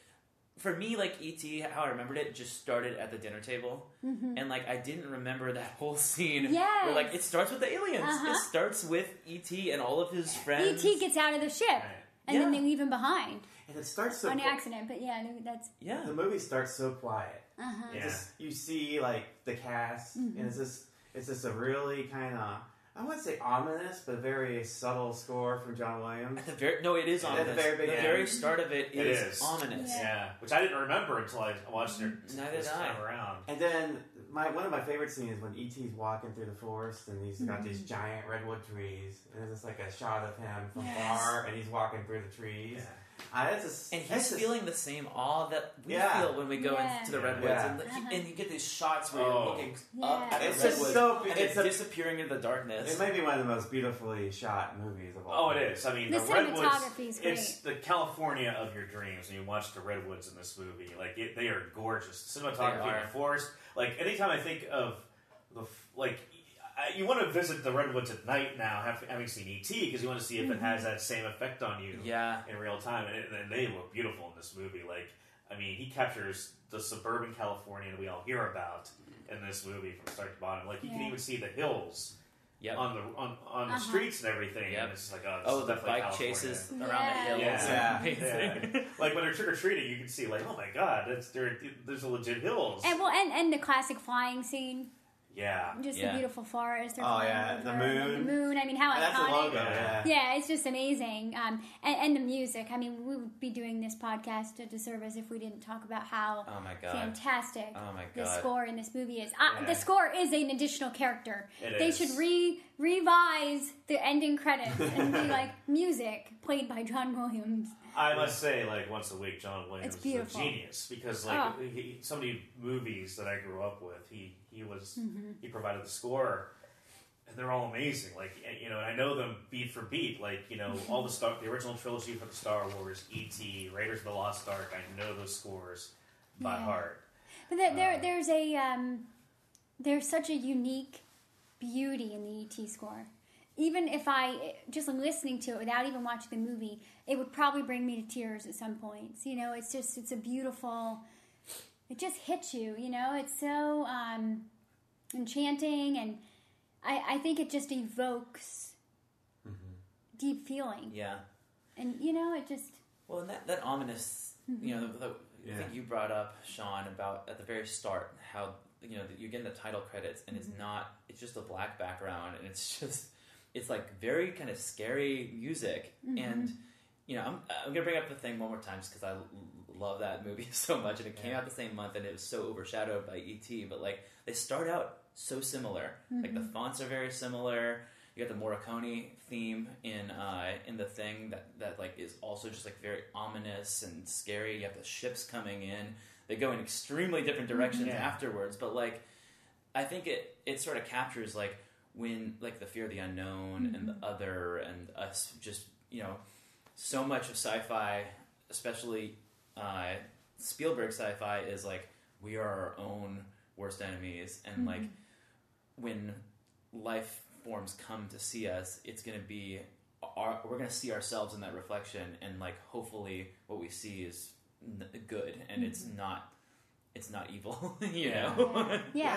for me like ET how I remembered it just started at the dinner table mm-hmm. and like I didn't remember that whole scene where like it starts with the aliens. Uh-huh. It starts with ET and all of his friends. ET gets out of the ship, Right. and then they leave him behind And it starts so on qui- accident. But yeah, that's Yeah. the movie starts so quiet. uh huh. Yeah. Just you see like the cast, Mm-hmm. and it's just it's just a really kind of I wouldn't say ominous, but very subtle score from John Williams. At the very no, it is ominous. At the ominous. very the very start of it It is, is. ominous. Yeah. Yeah, which I didn't remember until I watched it Neither this did I. time around. And then my one of my favorite scenes is when ET's walking through the forest and he's got these giant redwood trees, and it's just like a shot of him from Yes. far, and he's walking through the trees. Yeah. Uh, that's just, And he's just- feeling the same awe that we Yeah. feel when we go Yeah. into the redwoods, Yeah. and, Uh-huh. and you get these shots where Oh. you're looking up Yeah. at the It's just redwoods, so. and It's it's a, disappearing into the darkness. it may be one of the most beautifully shot movies of all. Oh, it time. is. I mean, The the, redwoods. cinematography is great. It's the California of your dreams, and you watch the redwoods in this movie. Like it, they are gorgeous. The cinematography They in the forest. Like anytime I think of the like. I- You want to visit the redwoods at night now, having seen ET, because you want to see if it has that same effect on you yeah, in real time, and, and they look beautiful in this movie. Like, I mean, he captures the suburban California that we all hear about in this movie from start to bottom. Like, you can even see the hills yep. on the on, on the Uh-huh. streets and everything. Yep. And it's just like, oh, oh, the definitely bike California. chases Yeah. around the hills. Yeah. Amazing. Yeah. *laughs* like when they're trick or treating, you can see like, oh my god, that's there. There's a legit hills. And well, and, and the classic flying scene, yeah, just Yeah. the beautiful forest. Oh, yeah, over, the and moon. The moon. I mean, how And that's the iconic. logo. Yeah. Yeah, it's just amazing. Um, and, and the music. I mean, we would be doing this podcast a disservice if we didn't talk about how Oh my god. fantastic Oh my God. the score in this movie is. Uh, Yeah. The score is an additional character. It they is. should re revise the ending credits and be *laughs* like music played by John Williams. I must say, like once a week, John Williams is a genius because like Oh. he, so many movies that I grew up with, he he was Mm-hmm. he provided the score. And they're all amazing. Like you know, I know them beat for beat. Like you know, all the star, the original trilogy for the Star Wars, E.T., Raiders of the Lost Ark. I know those scores by Yeah. heart. But there, there Uh, there's a um, there's such a unique beauty in the ET score. Even if I just am listening to it without even watching the movie, it would probably bring me to tears at some points. You know, it's just it's a beautiful. It just hits you. You know, it's so um, enchanting, and I I think it just evokes mm-hmm. deep feeling, Yeah. and you know, it just Well, and that, that ominous, you know, mm-hmm. the, the Yeah. thing you brought up, Sean, about at the very start, how you know you get in the title credits and it's mm-hmm. not, it's just a black background and it's *laughs* just, it's like very kind of scary music and. You know, I'm, I'm gonna bring up the thing one more time just because I l- love that movie *laughs* so much, and it came Yeah. out the same month, and it was so overshadowed by ET. But like, they start out so similar. Like the mm-hmm. fonts are very similar. You got the Morricone theme in uh, in the thing that that like is also just like very ominous and scary. You have the ships coming in. They go in extremely different mm-hmm. directions Yeah. afterwards, but like I think it it sort of captures like when like the fear of the unknown and the mm-hmm. other and us just you know so much of sci-fi, especially uh, Spielberg sci-fi, is like we are our own worst enemies, and like mm-hmm. when life forms come to see us, it's going to be our, we're going to see ourselves in that reflection, and like hopefully what we see is n- good, and it's mm-hmm. not it's not evil, *laughs* you Yeah. know. yeah. Yeah.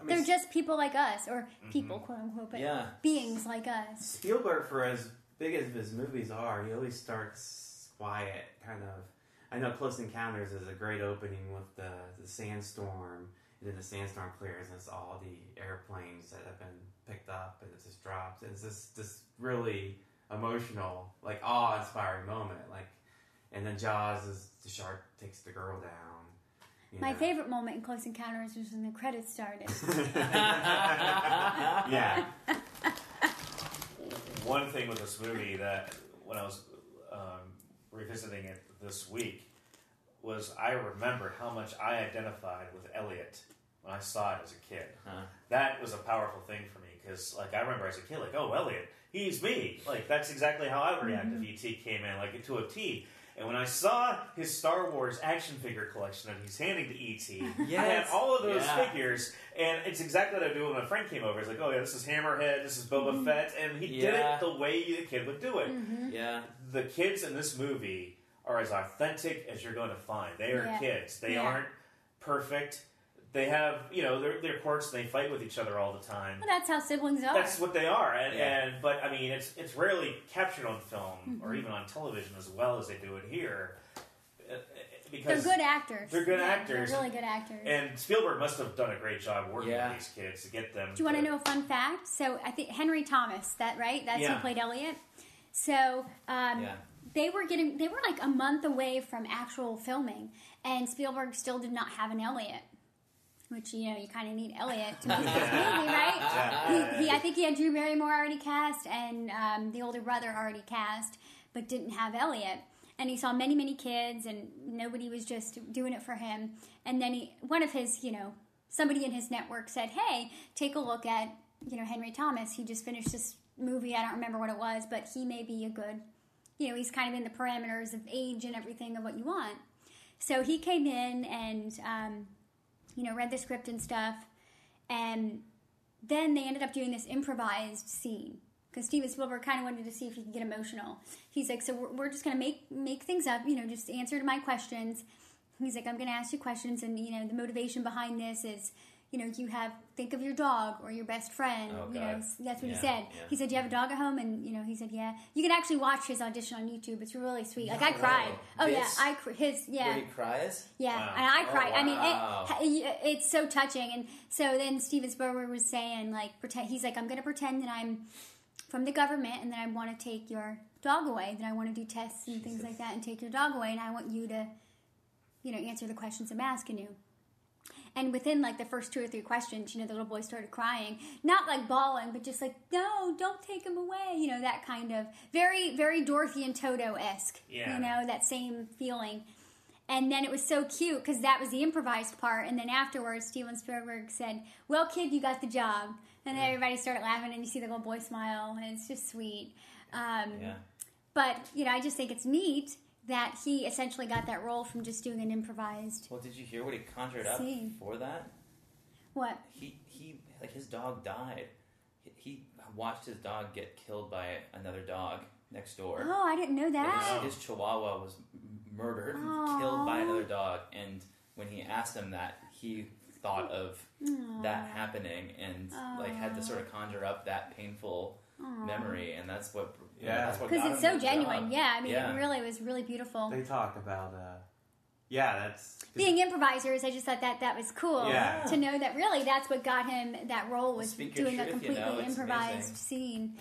I mean, They're just people like us, or mm-hmm. people, quote unquote, but yeah. beings like us. Spielberg, for as big as his movies are, he always starts quiet, kind of. I know Close Encounters is a great opening with the, the sandstorm, and then the sandstorm clears, and it's all the airplanes that have been picked up, and it just drops. And it's just this really emotional, like awe-inspiring moment. Like, and then Jaws is the shark takes the girl down. you My know. favorite moment in Close Encounters was when the credits started. *laughs* yeah, One thing with this movie that when I was um, revisiting it this week was I remembered how much I identified with Elliot when I saw it as a kid. Huh. That was a powerful thing for me because, like, I remember as a kid, like, oh, Elliot, he's me. Like, that's exactly how I would react if mm-hmm. ET came in, like, to a T. And when I saw his Star Wars action figure collection that he's handing to ET, I had all of those Yeah. figures, and it's exactly what I do when my friend came over. He's like, "Oh yeah, this is Hammerhead, this is Boba mm-hmm. Fett," and he did it the way the kid would do it. Mm-hmm. Yeah. The kids in this movie are as authentic as you're going to find. They are Yeah. kids. They Yeah. aren't perfect. they have you know they're they're quirks they fight with each other all the time. Well, that's how siblings are. That's what they are, and, Yeah. and but I mean it's it's rarely captured on film or Mhm. even on television as well as they do it here, Uh, uh, they're good actors. They're good Yeah, actors. They're really good actors. and Spielberg must have done a great job working Yeah. with these kids to get them. Do you want to know a fun fact? So I think Henry Thomas, that right? That's Yeah. who played Elliot. So um, Yeah. They were getting they were like a month away from actual filming, and Spielberg still did not have an Elliot. Which you know you kind of need Elliot to make this *laughs* movie, right? Yeah. He, he, I think he had Drew Barrymore already cast and um, the older brother already cast, but didn't have Elliot. And he saw many, many kids, and nobody was just doing it for him. And then he, one of his, you know, somebody in his network said, "Hey, take a look at, you know, Henry Thomas. He just finished this movie. I don't remember what it was, but he may be a good, you know, he's kind of in the parameters of age and everything of what you want." So he came in and, um, you know, read the script and stuff, and then they ended up doing this improvised scene because Steven Spielberg kind of wanted to see if he could get emotional. He's like, so we're, we're just gonna make make things up, you know, just answer to my questions. He's like, I'm gonna ask you questions, and you know, the motivation behind this is, you know, you have think of your dog or your best friend. Oh, you know, that's what Yeah, he said. yeah. He said, "Do you have a dog at home?" And you know, he said, "Yeah." You can actually watch his audition on YouTube. It's really sweet. Like I cried. Oh yeah, I cr- his yeah. He cries? Yeah, Wow. and I Oh, cried. I mean, it, it's so touching. And so then Steven Spielberg was saying, like, pretend. He's like, I'm going to pretend that I'm from the government, and that I want to take your dog away. That I want to do tests and things like that, and take your dog away. And I want you to, you know, answer the questions I'm asking you. And within like the first two or three questions, you know, the little boy started crying, not like bawling, but just like, no, don't take him away. You know, that kind of very, very Dorothy and Toto esque. Yeah. You know, that same feeling. And then it was so cute because that was the improvised part. And then afterwards, Steven Spielberg said, "Well, kid, you got the job." And then everybody started laughing, and you see the little boy smile, and it's just sweet. Um, Yeah. But you know, I just think it's neat that he essentially got that role from just doing an improvised. Well, did you hear what he conjured up Scene. for that? What? He he like his dog died. He, he watched his dog get killed by another dog next door. Oh, I didn't know that. his, his chihuahua was murdered, and Aw. killed by another dog, and when he asked him that, he thought of that happening and like had to sort of conjure up that painful memory, and that's what Yeah. Because it's so genuine. job. Yeah, I mean, Yeah. it really was really beautiful. They talk about, uh, yeah, that's Being improvisers, I just thought that that was cool Yeah. to know that really that's what got him that role was Speak your doing a truth, you completely know, improvised amazing. scene.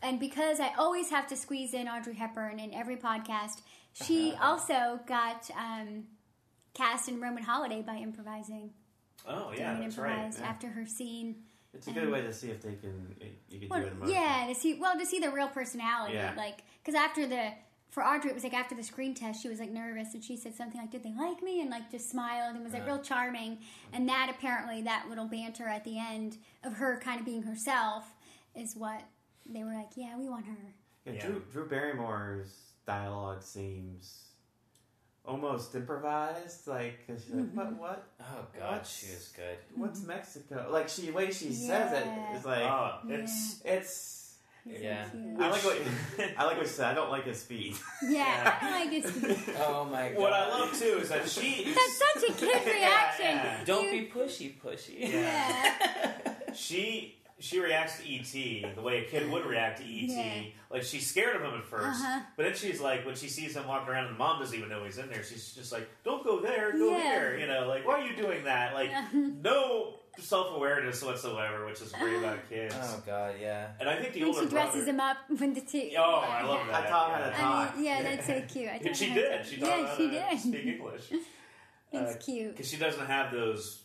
And because I always have to squeeze in Audrey Hepburn in every podcast, she *laughs* also got um, cast in Roman Holiday by improvising. Oh yeah, an that's right. yeah. after her scene. It's a good way to see if they can you can Well, do it emotionally. yeah, to see well to see the real personality, Yeah. like because after the for Audrey it was like after the screen test she was like nervous and she said something like, "Did they like me?" and like just smiled and was like Yeah. real charming. And that apparently that little banter at the end of her kind of being herself is what they were like, "Yeah, we want her." Yeah, Yeah. Drew, Drew Barrymore's dialogue seems almost improvised. Like, 'cause she's like, what, mm-hmm. what, Oh God, What's- she was good. what's mm-hmm. Mexico? Like, she, the way she says it Yeah. like, Oh, it's it's. He's Yeah. cute. I like what *laughs* I like what she said. I don't like his speed. Yeah, I like this. *laughs* Oh my God. *laughs* what I love too is that she That's such a kid reaction. yeah. Don't You- be pushy, pushy. Yeah. she she reacts to ET the way a kid would react to ET. Yeah. Like she's scared of him at 1st Uh-huh. but then she's like, when she sees him walking around and the mom doesn't even know he's in there, she's just like, "Don't go there, go Yeah. there." You know, like why are you doing that? Like *laughs* no self awareness whatsoever, which is great about *laughs* kids. Oh God, yeah. And I think the when older she dresses brother, him up when the tea. Oh, I love that. I taught her to yeah. talk. I mean, yeah, that's so cute. I And *laughs* she did. She taught yeah, him she how to did. speak English It's cute. because she doesn't have those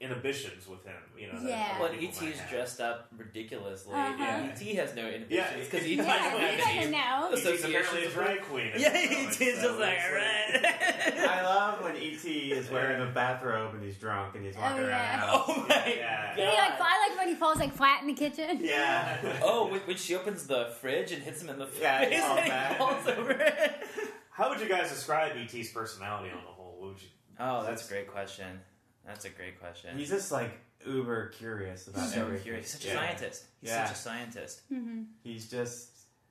inhibitions with him. You know. that Yeah. other Well, people ET's have. dressed up ridiculously. Uh-huh. and ET has no inhibitions Yeah, because yeah, ET I Yeah, know, he ET. doesn't know. ET's apparently a drag queen. *laughs* Yeah, at ET the is moment, just so like, it's *laughs* I love when ET is *laughs* wearing a bathrobe and he's drunk and he's walking Oh, around. yeah. the house. oh my Yeah. He like, I like when he falls like flat in the kitchen. Yeah. Oh, when, when she opens the fridge and hits him in the face Yeah, he's and he falls over. How would you guys describe ET's personality on the whole? What would you? oh, that's a great question. That's a great question. He's just like uber curious about so everything. curious. He's such Yeah. a scientist. He's Yeah. such a scientist. hmm He's just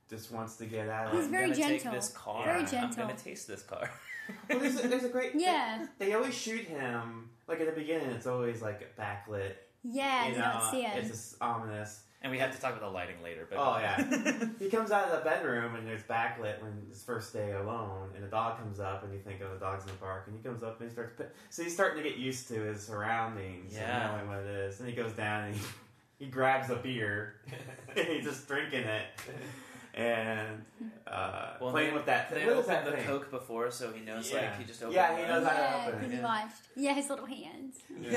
just wants to get out He's of very I'm gonna gentle. Take this car. Very gentle. I'm gonna taste this car. *laughs* Well, there's, a, there's a great. Yeah. They, they always shoot him like at the beginning, it's always like backlit. Yeah, you you, know, don't see it. It's just ominous. And we have to talk about the lighting later. But Oh, yeah. *laughs* He comes out of the bedroom and there's backlit when his first day alone, and the dog comes up, and you think, oh, the dog's in the park, and he comes up and he starts. Pit- so he's starting to get used to his surroundings, Yeah. and knowing what it is. And he goes down and he, *laughs* he grabs a beer, and *laughs* he's just drinking it, and uh, Well, playing they- with that. They what is opened that the thing? Coke before, so he knows Yeah. like he just opened. Yeah, he knows how to yeah, open it, he yeah. watched. Yeah, his little hands. you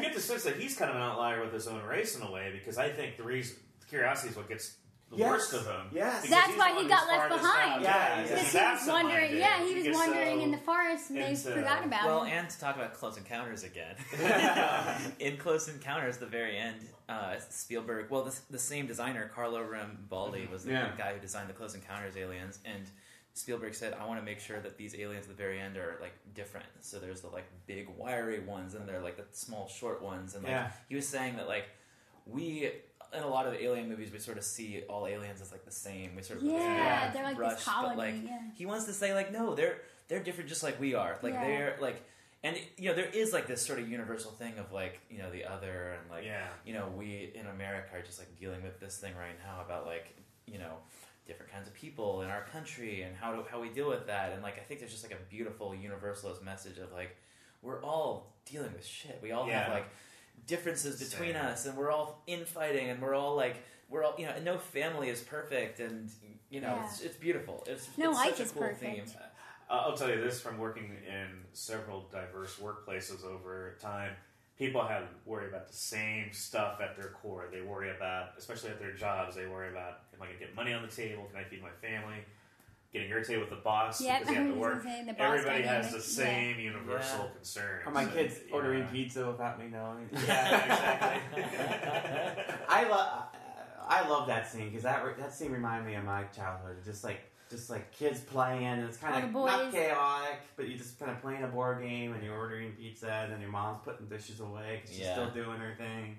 get the sense that he's kind of an outlier with his own race in a way because I think the reason curiosity is what gets the Yes. worst of him. Yes. That's why he got left behind. out. Yeah, because Because he was absent-minded. wandering. Yeah, he He was gets wandering so in the forest, and they into- forgot about Well, him. and to talk about Close Encounters again. *laughs* in Close Encounters, the very end, uh, Spielberg, well, the, the same designer, Carlo Rambaldi, was the Yeah. guy who designed the Close Encounters aliens, and Spielberg said, "I want to make sure that these aliens at the very end are like different. So there's the like big wiry ones, and they're like the small short ones, and like Yeah. he was saying that like we." In a lot of the alien movies, we sort of see all aliens as like the same. We sort of Yeah, like, they're like brush, this colony. but like yeah. he wants to say like no they're they're different just like we are like Yeah. they're like and you know there is like this sort of universal thing of like you know the other and like yeah. you know we in america are just like dealing with this thing right now about like you know different kinds of people in our country and how do how we deal with that and like i think there's just like a beautiful universalist message of like we're all dealing with shit we all have like differences between Same. us and we're all infighting and we're all like we're all you know and no family is perfect and you know Yeah. it's, it's beautiful it's, No it's life such a is cool perfect. theme Uh, I'll tell you this from working in several diverse workplaces over time. People have worry about the same stuff at their core. They worry about, especially at their jobs, they worry about am I going to get money on the table? Can I feed my family? Getting irritated with the boss Yep, because you have to *laughs* work. the boss Everybody has the same universal Yeah. concerns. Are my and, kids you ordering know. pizza without me knowing? *laughs* Yeah, exactly. *laughs* I love I love that scene because that re- that scene reminded me of my childhood. Just like just like kids playing, and it's kind of not chaotic, but you're just kind of playing a board game and you're ordering pizza, and then your mom's putting dishes away because she's Yeah. still doing her thing.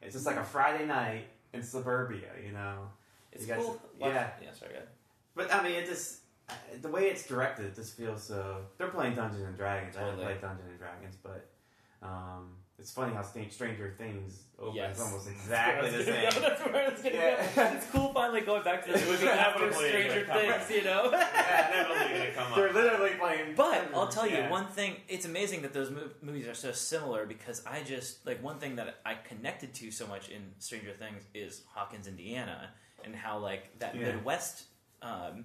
It's just like a Friday night in suburbia, you know. It's You guys- cool. yeah. Yeah, sorry, go ahead. But I mean, it just uh, the way it's directed, it just feels so. They're playing Dungeons and Dragons. I Totally. haven't played Dungeons and Dragons, but um, it's funny how St- Stranger Things opens Yes. almost exactly the That's same. *laughs* That's where it's gonna Yeah. go. It's cool finally going back to this It was movie after Stranger Things, you know. Inevitably going to come *laughs* They're literally playing. But I'll tell you Yeah. one thing. It's amazing that those movies are so similar because I just like one thing that I connected to so much in Stranger Things is Hawkins, Indiana, and how like that Yeah. Midwest. Um,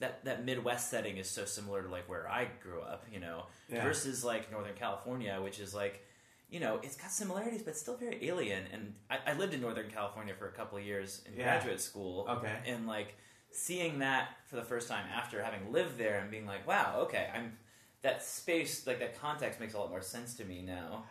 that, that Midwest setting is so similar to like where I grew up, you know, Yeah. versus like Northern California, which is like, you know, it's got similarities, but it's still very alien. And I, I lived in Northern California for a couple of years in Yeah. graduate school, Okay. and like seeing that for the first time after having lived there and being like, wow, okay, I'm that space, like that context makes a lot more sense to me now.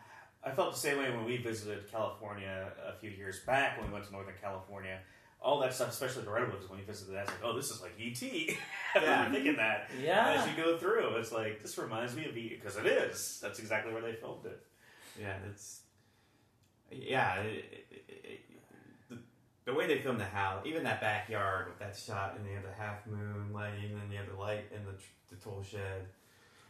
I felt the same way when we visited California a few years back when we went to Northern California. All that stuff, especially the redwoods, when you visited that, it's like, oh, this is like ET. *laughs* I Yeah. thinking that Yeah. as you go through. It's like this reminds me of ET because it is. That's exactly where they filmed it. Yeah, it's yeah. It, it, it, the, the way they filmed the house, even that backyard with that shot, and you have the half moon lighting, and you have the light in the, the tool shed.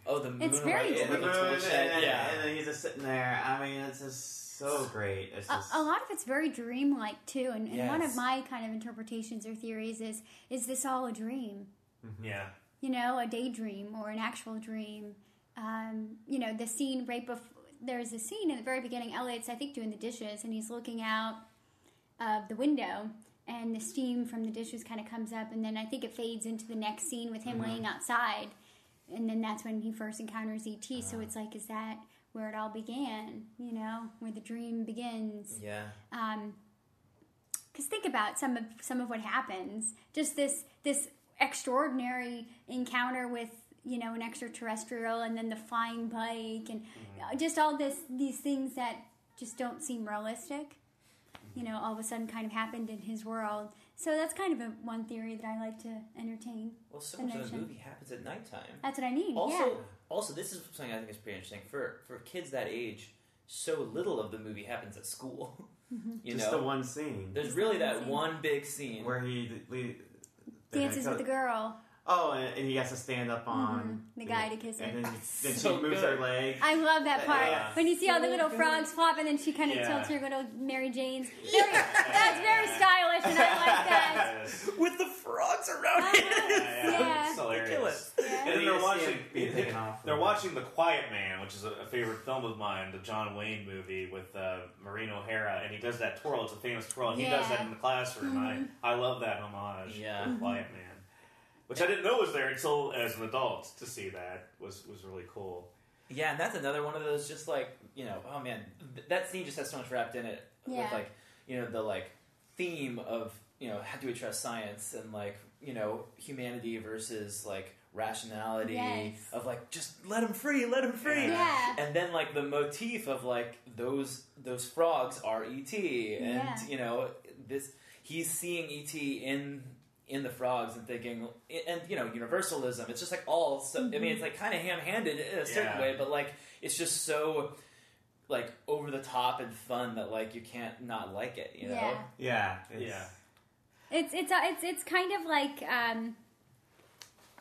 Oh, the moon It's very light And over the the tool shed, and, yeah. and then he's just sitting there. I mean, it's just so great. It's A, just a lot of it's very dreamlike too, and, and one of my kind of interpretations or theories is: is this all a dream? Yeah. You know, a daydream or an actual dream? Um, you know, the scene right before there's a scene in the very beginning. Elliot's, I think, doing the dishes, and he's looking out of the window, and the steam from the dishes kind of comes up, and then I think it fades into the next scene with him Mhm. laying outside, and then that's when he first encounters ET. So it's like, is that where it all began? You know, where the dream begins? Yeah. um because think about some of some of what happens just this this extraordinary encounter with you know an extraterrestrial and then the flying bike and uh, just all this these things that just don't seem realistic you know all of a sudden kind of happened in his world. So that's kind of a one theory that i like to entertain. Well, so much of the movie happens at nighttime. that's what i mean Also, yeah. also, this is something I think is pretty interesting. For for kids that age. So little of the movie happens at school. *laughs* You just know, the one scene. There's Just really the one that scene. one big scene. Where he le- they're dances with the girl Oh, and, and he has to stand up on The guy to kiss and her. then, then *laughs* So she moves good. her leg. I love that part Yeah. when you see all the little good. frogs flop, and then she kind of Yeah. tilts her little Mary Jane's. *laughs* Very, that's very stylish, and I like that. *laughs* Yes. with the frogs around it. Yeah. It's hilarious. Yeah. And And then they're watching. him being taken off. They're watching The Quiet Man, which is a, a favorite film of mine, the John Wayne movie with uh, Maureen O'Hara, and he does that twirl. It's a famous twirl. and He does that in the classroom. I I love that homage. Yeah. The Quiet Man, which I didn't know was there until as an adult. To see that was was really cool. Yeah, and that's another one of those just like you know, oh man, th- that scene just has so much wrapped in it Yeah. with like you know the like theme of you know how do we trust science and like you know humanity versus like rationality Yes. of like just let him free, let him free, Yeah. and then like the motif of like those those frogs are ET, and Yeah. you know this he's seeing ET in in the frogs and thinking and you know universalism it's just like all so, i mean it's like kind of ham-handed in a certain Yeah. way but like it's just so like over the top and fun that like you can't not like it you know Yeah. Yeah. It's, Yeah. It's it's uh, it's it's kind of like um,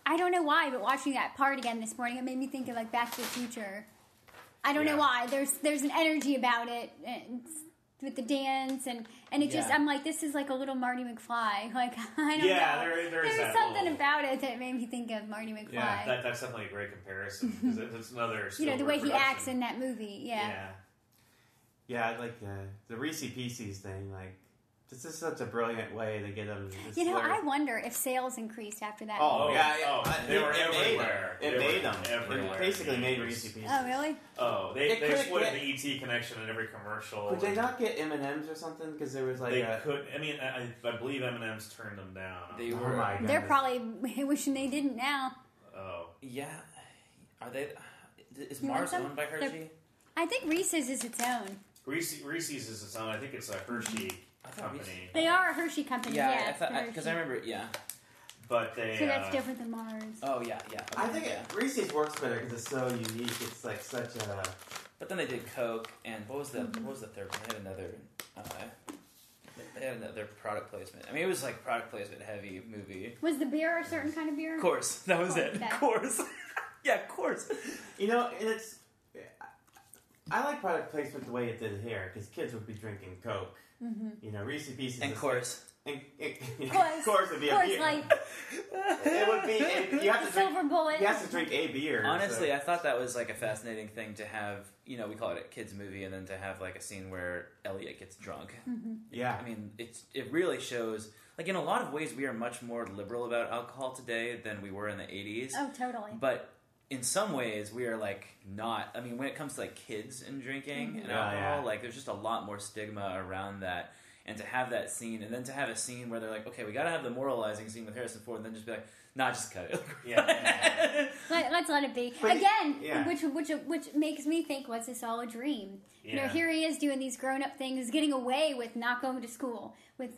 I don't know why, but watching that part again this morning, it made me think of like Back to the Future. I don't know why. There's there's an energy about it and it's- with the dance and and it just I'm like this is like a little Marty McFly. *laughs* Like *laughs* I don't Yeah, know. there- there is There's something little- about it that made me think of Marty McFly. Yeah, that, that's definitely a great comparison. 'cause *laughs* it- it's another. you know the way he acts in that movie. Yeah. yeah. Yeah, like the the Reese Pieces thing. Like, this is such a brilliant way to get them. You know, I wonder if sales increased after that. Oh, movie. yeah, yeah. Oh, they it- were it made everywhere. them. It They made them. everywhere. It basically made It was- Pieces. Oh, really? Oh, they, It they could exploited get- the ET connection in every commercial. Could they not get M and M's or something? Because there was like They a. could. I mean, I, I believe M&M's turned them down. They Oh were- my They're probably *laughs* wishing they didn't now. Oh, yeah are they is You mars want owned by hershey I think Reese's is its own. Reese, Reese's is its own. I think it's a Hershey I thought Reese- company, They are a Hershey company. yeah, Yeah, i thought the because I, remember yeah but they. So that's uh, different than Mars. oh yeah yeah I think yeah. Reese's works better because it's so unique. It's like such a. but then they did coke and what was the what was the third one they had another uh, they had another product placement i mean it was like product placement heavy movie Was the beer a certain kind of beer? Of course, that was Oh, it. Of course, *laughs* yeah, of course. You know, it's. I like product placement the way it did here because kids would be drinking Coke. Mm-hmm. You know, Reese Pieces. And is- course, And, and, *laughs* Of course, course, it'd be of a beer. like *laughs* it would be. It, you have to drink. silver bullet. He has to drink a beer. honestly, so- I thought that was like a fascinating thing to have. You know, we call it a kids movie, and then to have like a scene where Elliot gets drunk. yeah. I mean, it's it really shows. Like in a lot of ways, we are much more liberal about alcohol today than we were in the '80s. Oh, totally. But in some ways, we are like not. I mean, when it comes to like kids and drinking and mm-hmm. Yeah, alcohol, yeah. like there's just a lot more stigma around that. And to have that scene, and then to have a scene where they're like, okay, we got to have the moralizing scene with Harrison Ford, and then just be like, nah, just cut it. Yeah. *laughs* Let, us let it be But again, yeah. which which which makes me think, was this all a dream? You know, here he is doing these grown up things, getting away with not going to school, with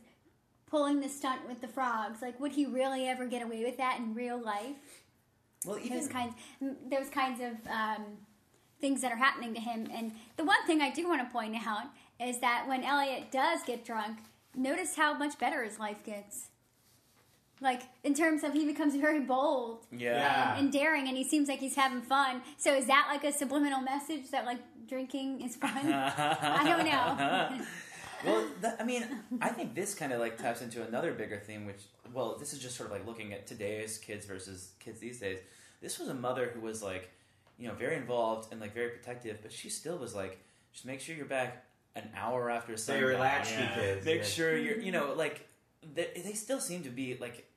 pulling the stunt with the frogs. Like, would he really ever get away with that in real life? Well, even those kinds those kinds of um, things that are happening to him. And the one thing I do want to point out is that when Elliot does get drunk, notice how much better his life gets. Like in terms of he becomes very bold yeah. and, and daring, and he seems like he's having fun. So is that like a subliminal message that like drinking is fun? *laughs* I don't know. *laughs* well, that, I mean, I think this kind of like taps into another bigger theme, which, well, this is just sort of like looking at today's kids versus kids these days. This was a mother who was like, you know, very involved and like very protective, but she still was like, just make sure you're back an hour after So sundown. you relax Yeah. kids. Make yeah. sure you're, you know, like they, they still seem to be like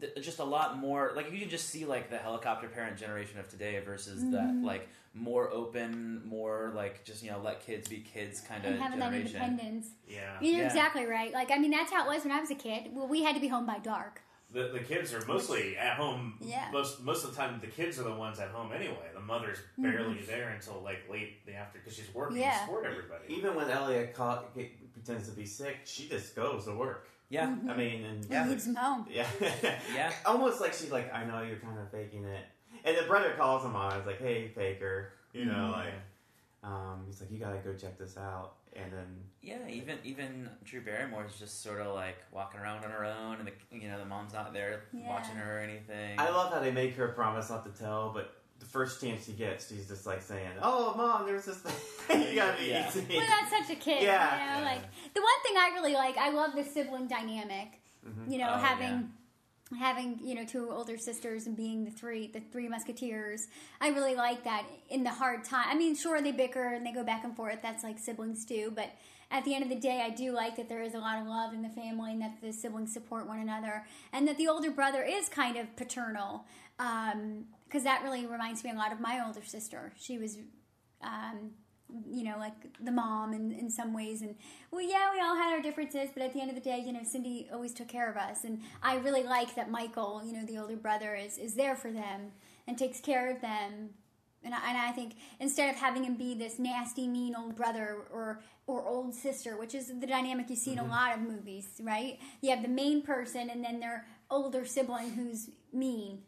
th- just a lot more like you can just see like the helicopter parent generation of today versus that Mm-hmm. like more open, more like just you know let kids be kids kind of and having that independence. Yeah. You're Yeah. exactly right. Like I mean, that's how it was when I was a kid. Well, we had to be home by dark. The, the kids are mostly at home. Yeah. Most most of the time, the kids are the ones at home anyway. The mother's barely there until like late the after because she's working Yeah. to support everybody. Even when Elliot call, pretends to be sick, she just goes to work. Yeah, Mm-hmm. I mean, and And leaves him home. yeah, *laughs* Yeah. almost like she's like, I know you're kind of faking it. And the brother calls him on. It's like, hey, faker, you know, Mm-hmm. like, Um, he's like, you gotta go check this out, and then Yeah, even even Drew Barrymore is just sort of like walking around on her own, and the you know the mom's not there Yeah. watching her or anything. I love how they make her promise not to tell, but the first chance she gets, she's just like saying, "Oh, mom, there's this thing *laughs* you gotta be Yeah. eating." Well, that's such a kid. Yeah. You know, Yeah. like the one thing I really like, I love the sibling dynamic. Mhm. You know, Oh, having having you know two older sisters and being the three the three musketeers. I really like that in the hard time. I mean, sure they bicker and they go back and forth. That's like siblings do, but. At the end of the day, I do like that there is a lot of love in the family and that the siblings support one another, and that the older brother is kind of paternal. Because that really reminds me a lot of my older sister. She was um, you know, like the mom in, in some ways. And well, yeah, we all had our differences, but at the end of the day, you know, Cindy always took care of us. And I really like that Michael, you know, the older brother, is, is there for them and takes care of them. And I, and I think instead of having him be this nasty, mean old brother or or old sister, which is the dynamic you see in a lot of movies, right? You have the main person and then their older sibling who's mean.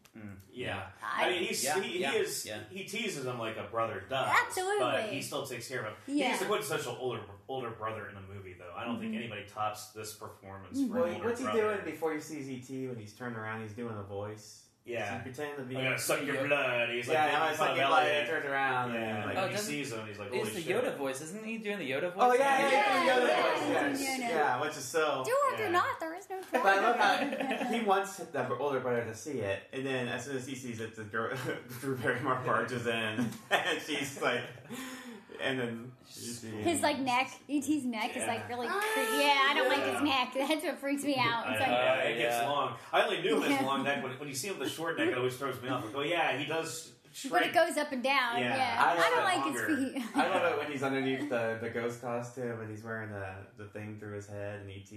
Yeah, I- I, mean, he's Yeah, he, yeah, he is yeah. he teases him like a brother does, Absolutely. but he still takes care of him. Yeah. He's the quintessential older older brother in a movie, though. I don't think Mhm. anybody tops this performance. Mhm. Well, an older what's he brother. doing before he sees ET? When he's turned around, he's doing a voice. Yeah, He's pretending to be. I'm gonna suck your Yoda. blood. He's like, yeah, making I'm suck your blood. Elliot. He turns around. Yeah, and like Oh, he sees him, he's like, holy it's the shit. Yoda voice, isn't he doing the Yoda voice? Oh yeah, yeah, Yeah, yeah, yeah, yeah, yeah, yes, yeah, yeah, yeah. which is so. Do or Yeah. do not, there is no But I love how he wants the older brother to see it, and then as soon as he sees it, the girl, *laughs* Drew Barrymore barges in, *laughs* and she's like, and then she's His like neck, ET's neck is like really ah, creepy. Yeah, I don't like his neck. *laughs* That's what freaks me out. It's know, like, yeah, it gets Yeah. long. I only knew his Yeah. long neck. When, when you see him with the short neck, it always throws me off. I go, oh, yeah, he does shrink. but it goes up and down. Yeah, Yeah, I I, don't like longer. his feet. I love it when he's underneath the, the ghost costume and he's wearing the, the thing through his head and ET.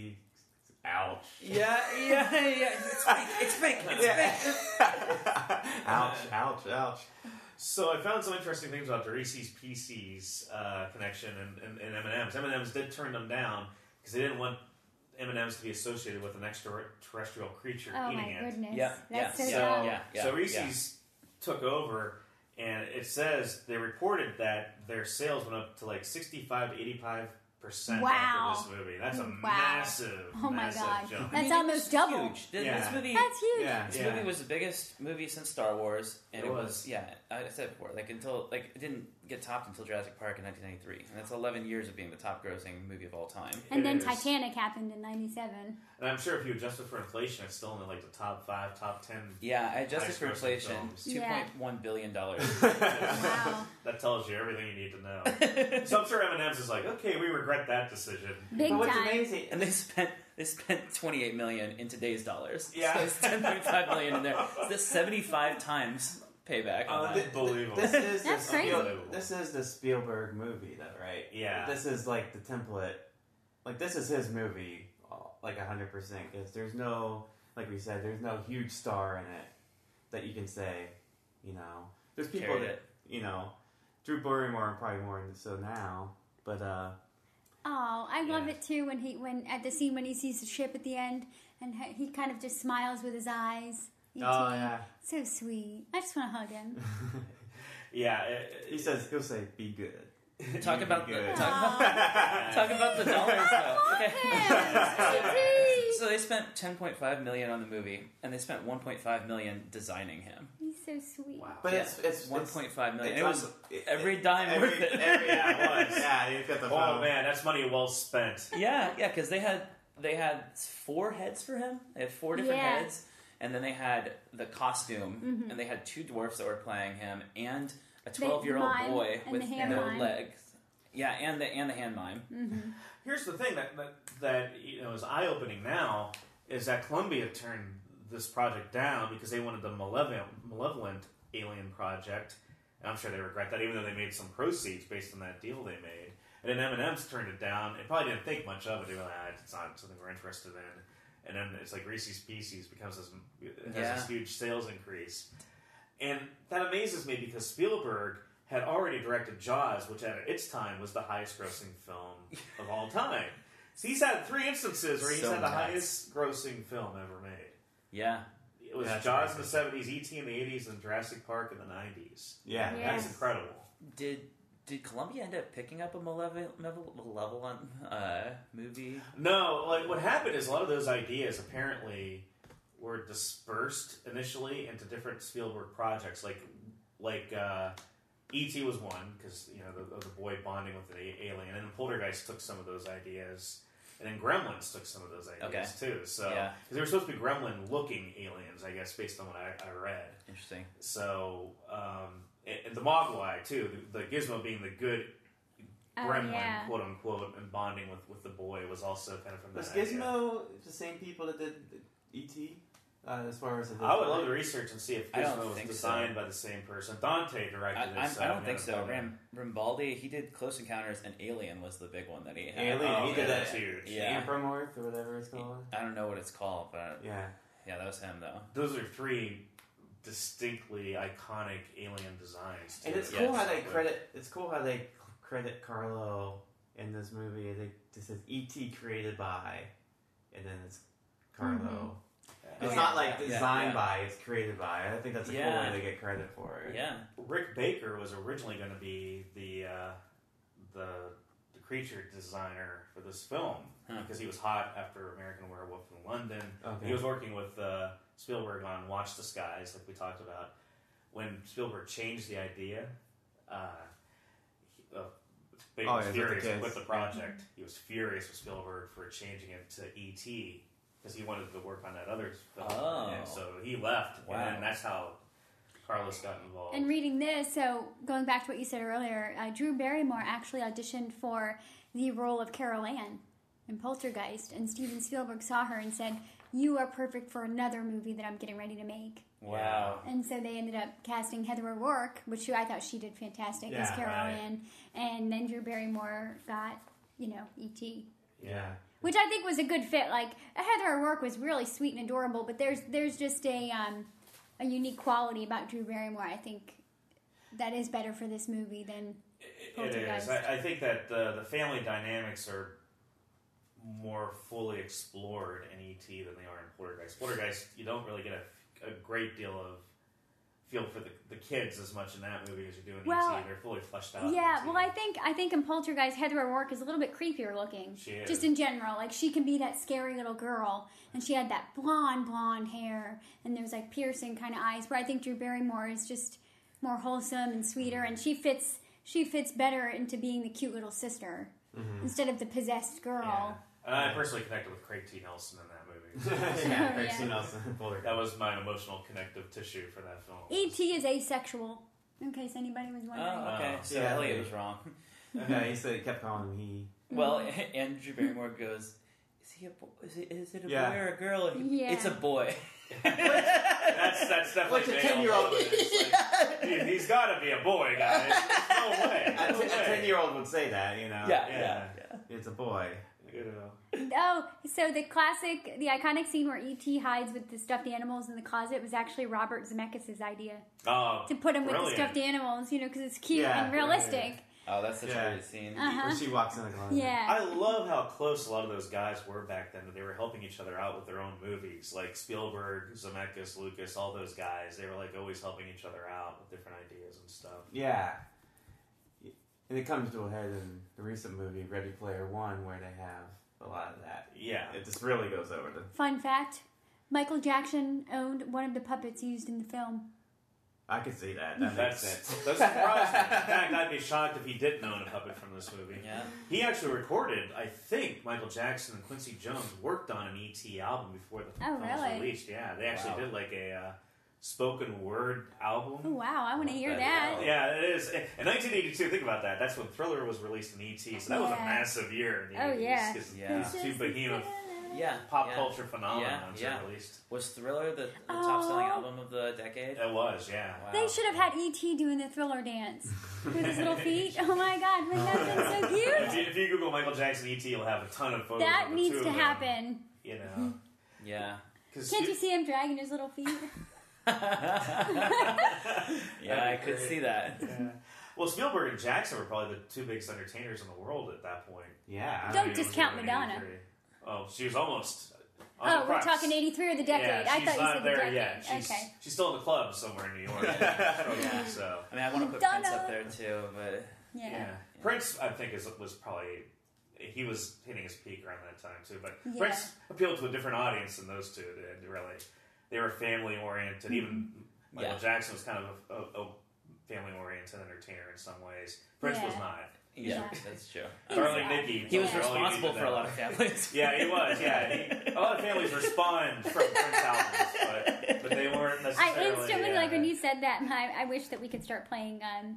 Ouch. Yeah, yeah, yeah. It's fake. It's fake. It's fake. *laughs* Ouch, ouch, ouch. So I found some interesting things about the Reese's Pieces uh, connection and, and, and M&M's. M&M's did turn them down because they didn't want M&M's to be associated with an extraterrestrial creature Oh eating my it. goodness. Yeah, That's yeah, so So, yeah, yeah, so Reese's took over, and it says they reported that their sales went up to like 65 to 85 percent Wow. after this movie. That's a Wow. massive, Oh my massive God. jump. That's I mean, almost double. Huge. Th- Yeah. This movie. That's huge. Yeah. This Yeah. movie was the biggest movie since Star Wars, and It it, was. was. yeah. I said before, like until like it didn't get topped until Jurassic Park in 1993, and that's 11 years of being the top grossing movie of all time. And It then is. Titanic happened in '97. And I'm sure if you adjust it for inflation, it's still in the, like the top five, top ten. Yeah, I adjusted for inflation, films. two Yeah. point one billion dollars. *laughs* Wow, That tells you everything you need to know. *laughs* so I'm sure M&M's is like, okay, we regret that decision. big but what's time. amazing, and they spent they spent 28 million in today's dollars. Yeah. so it's 10.5 million in there. So that's 75 times payback. On Uh, that. Unbelievable. this is *laughs* That's the crazy. Spiel, this is the Spielberg movie, though, right? Yeah. This is like the template. Like this is his movie, uh, like hundred percent. Because there's no, like we said, there's no huge star in it that you can say, you know. There's people Carried that it. you know, Drew Barrymore and probably more so now, but uh, Oh, I love Yeah. it too when he when at the scene when he sees the ship at the end and he he kind of just smiles with his eyes. E.T. oh yeah, so sweet. I just want to hug him. *laughs* yeah. It, he says he'll say, "Be good." Talk You about be the good. talk about, *laughs* talk about the dollars though. Okay. *laughs* E.T. So they spent 10.5 million on the movie, and they spent 1.5 million designing him. He's so sweet. wow. But it's it's 1.5 million. it's It was it- every dime every, worth it. every- yeah, It was. Yeah, you've got the Oh phone. man, that's money well spent. yeah, yeah, because they had they had four heads for him. They had four different Yeah. heads, and then they had the costume, Mhm. and they had two dwarfs that were playing him, and a 12 year old boy with no mime. legs. Yeah, and the and the hand mime. hmm Here's the thing that that, that you know is eye opening now is that Columbia turned this project down because they wanted the malevolent, malevolent alien project, and I'm sure they regret that, even though they made some proceeds based on that deal they made. And then M&M's turned it down. It probably didn't think much of it. They were like, ah, it's not something we're interested in. And then it's like Reese's Pieces becomes this, has Yeah. this huge sales increase. And that amazes me because Spielberg had already directed Jaws, which at its time was the highest grossing film of all time. So he's had three instances where he's So had the nuts. highest grossing film ever made. Yeah, It was That's Jaws in the 70s, E.T. in the 80s, and Jurassic Park in the 90s. Yeah, Yeah. That's incredible. did did Columbia end up picking up a malevolent, malevolent uh, movie? No, like what happened is a lot of those ideas apparently were dispersed initially into different Spielberg projects. Like, like uh, E.T. was one because you know the, the boy bonding with the alien, and then Poltergeist took some of those ideas, and then Gremlins took some of those ideas too. So, because Yeah. they were supposed to be Gremlin-looking aliens, I guess, based on what I, I read. Interesting. So, um, and, and the Mogwai too, the, the Gizmo being the good Oh, gremlin, yeah. quote unquote, and bonding with, with the boy was also kind of from Was that. idea. Gizmo the same people that did E.T. Uh, as far as the I would love to research and see if Gizmo was designed so. by the same person. Dante directed I, it. I don't think so. but- Ram, Rambaldi, he did Close Encounters, and Alien was the big one that he had. Alien. Oh, he did that. too. Yeah. Ampermorph or whatever it's called. I don't know what it's called, but Yeah. yeah, that was him though. Those are three distinctly iconic alien designs. And too. it's Yes. cool how they credit. It's cool how they credit Carlo in this movie. They just says E.T. created by, and then it's Carlo. It's Yeah. not like Yeah, designed yeah. by. It's created by. I think that's a Yeah. cool way to get credit for it. Yeah. Rick Baker was originally going to be the uh, the the creature designer for this film Huh. because he was hot after American Werewolf in London. Okay. He was working with uh, Spielberg on Watch the Skies, like we talked about. When Spielberg changed the idea, uh, he, uh, Baker Oh, was yeah, with the furious kids. with the project. He was furious with Spielberg for changing it to E.T. because he wanted to work on that other film. Oh. And so he left, Wow. and then that's how Carlos got involved. And reading this, so going back to what you said earlier, uh, Drew Barrymore actually auditioned for the role of Carol Ann in Poltergeist, and Steven Spielberg saw her and said, "You are perfect for another movie that I'm getting ready to make." Wow. And so they ended up casting Heather O'Rourke, which I thought she did fantastic as Yeah, Carol right. Ann, and then Drew Barrymore got, you know, E E.T. Yeah. which I think was a good fit. Like Heather O'Rourke was really sweet and adorable, but there's there's just a um, a unique quality about Drew Barrymore. I think that is better for this movie than It is. I, I think that the, the family dynamics are more fully explored in ET than they are in Poltergeist. Poltergeist, you don't really get a, a great deal of feel for the, the kids as much in that movie as you do in Well, ET. They're fully fleshed out. yeah. Well, I think I think in Poltergeist, Heather O'Rourke is a little bit creepier looking. She is. Just in general, like she can be that scary little girl, and she had that blonde blonde hair, and there was like piercing kind of eyes. Where I think Drew Barrymore is just more wholesome and sweeter, mm-hmm. and she fits she fits better into being the cute little sister mm-hmm. instead of the possessed girl. Yeah. And I personally connected with Craig T. Nelson in that movie. *laughs* yeah. Oh, Craig yeah. T. Nelson. That was my emotional connective tissue for that film. E.T. is asexual, in case anybody was oh, wondering. Oh, okay. Oh. So Yeah. Elliot was wrong. *laughs* yeah, he said he kept calling him he. Well, mm-hmm. *laughs* Andrew Barrymore goes, "Is he a boy? Is, it, is it a Yeah. boy or a girl?" And he- Yeah. It's a boy. That's that's definitely What's a 10-year-old? he, he's got to be a boy, guys. No way. A No way. ten-year-old would say that, you know. yeah, Yeah. yeah, yeah. It's a boy. You know. Oh, so the classic, the iconic scene where E.T. hides with the stuffed animals in the closet was actually Robert Zemeckis' idea Oh, to put him with the stuffed animals, you know, because it's cute Yeah, and realistic. Oh, that's such Yeah. a great scene. Uh-huh. When she walks in the closet. Yeah. I love how close a lot of those guys were back then. That they were helping each other out with their own movies, like Spielberg, Zemeckis, Lucas, all those guys. They were like always helping each other out with different ideas and stuff. Yeah. And it comes to a head in the recent movie Ready Player One, where they have a lot of that. Yeah, It just really goes over the. Fun fact Michael Jackson owned one of the puppets used in the film. I could see that. That makes that's sense. that's surprising. *laughs* In fact, I'd be shocked if he didn't own a puppet from this movie. Yeah. He actually recorded, I think, Michael Jackson and Quincy Jones worked on an ET album before the Oh, film was released. Yeah, they actually Wow. did like a uh, spoken word album. Oh, wow, I want to hear that. that. Yeah, it is. In 1982, think about that. That's when Thriller was released in ET, so that was a massive year in the Oh, 80s. yeah. 'cause Yeah. These two behemoth Yeah. pop yeah. culture phenomenon Yeah, once yeah. released. Was Thriller the, the top selling Oh. album of the decade? It was, yeah. Wow. They should have had E.T. doing the thriller dance with his little *laughs* feet. Oh my god, wouldn't that have been so *laughs* If cute? you, if you Google Michael Jackson ET, you'll have a ton of photos. That of needs two to of them, happen. You know, Yeah. *laughs* because Can't you see him dragging his little feet? *laughs* Yeah, I could see that. Yeah. Well, Spielberg and Jackson were probably the two biggest entertainers in the world at that point. yeah. Don't I mean, discount Madonna. 83. Oh, she was almost. on Oh, the we're talking 83 or the decade. Yeah, I thought you not said the there decade. yet. She's, Okay. she's still in the club somewhere in New York. *laughs* Oh, so, I mean, I want to put Donna. Prince up there too, but Yeah. Yeah. Prince, I think, is was probably he was hitting his peak around that time too. But Yeah. Prince appealed to a different audience than those two did. Really, they were family oriented. Even Michael Yeah. Jackson was kind of a, a, a family oriented entertainer in some ways. Prince was not. Yeah, Yeah. that's true. Darling Exactly. Nikki. He was Yeah. all you need responsible for a lot of families. *laughs* Yeah, he was. Yeah, he, a lot of families respond from Prince albums, but, but they weren't necessarily. I instantly uh, like when you said that. I, I wish that we could start playing um,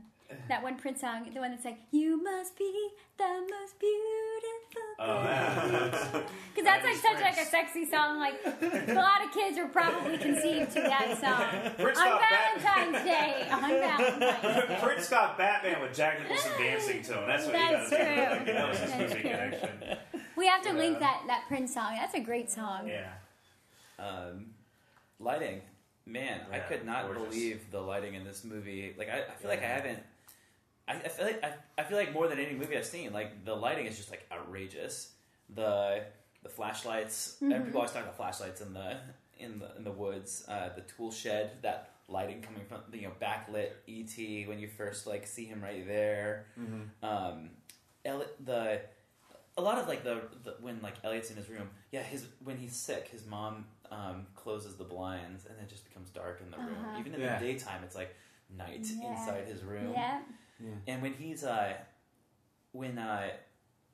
that one Prince song, the one that's like "You must be the most beautiful." Oh. Because *laughs* that's like such like a sexy song. Like a lot of kids are probably conceived to that song Prince on got Valentine's Day. On *laughs* Valentine's Day. Prince got Batman with Jack Nicholson dancing to him. That's what That's he got to true. do. That was his That's movie true. connection. We have to Yeah. link that that Prince song. That's a great song. Yeah. Um, lighting, man, I Yeah, could not gorgeous. believe the lighting in this movie. Like, I, I feel like I haven't. I, I feel like I, I feel like more than any movie I've seen, like the lighting is just like outrageous. The the flashlights. and Mhm. People always talk about flashlights in the in the in the woods. Uh, the tool shed. That lighting coming from the you know backlit ET when you first like see him right there. Mhm. um, Eli- the a lot of like the, the when like Elliot's in his room, yeah, his when he's sick, his mom um, closes the blinds and it just becomes dark in the room. Uh-huh. Even in Yeah. the daytime, it's like night Yeah. inside his room. Yeah. Yeah. And when he's uh, when uh,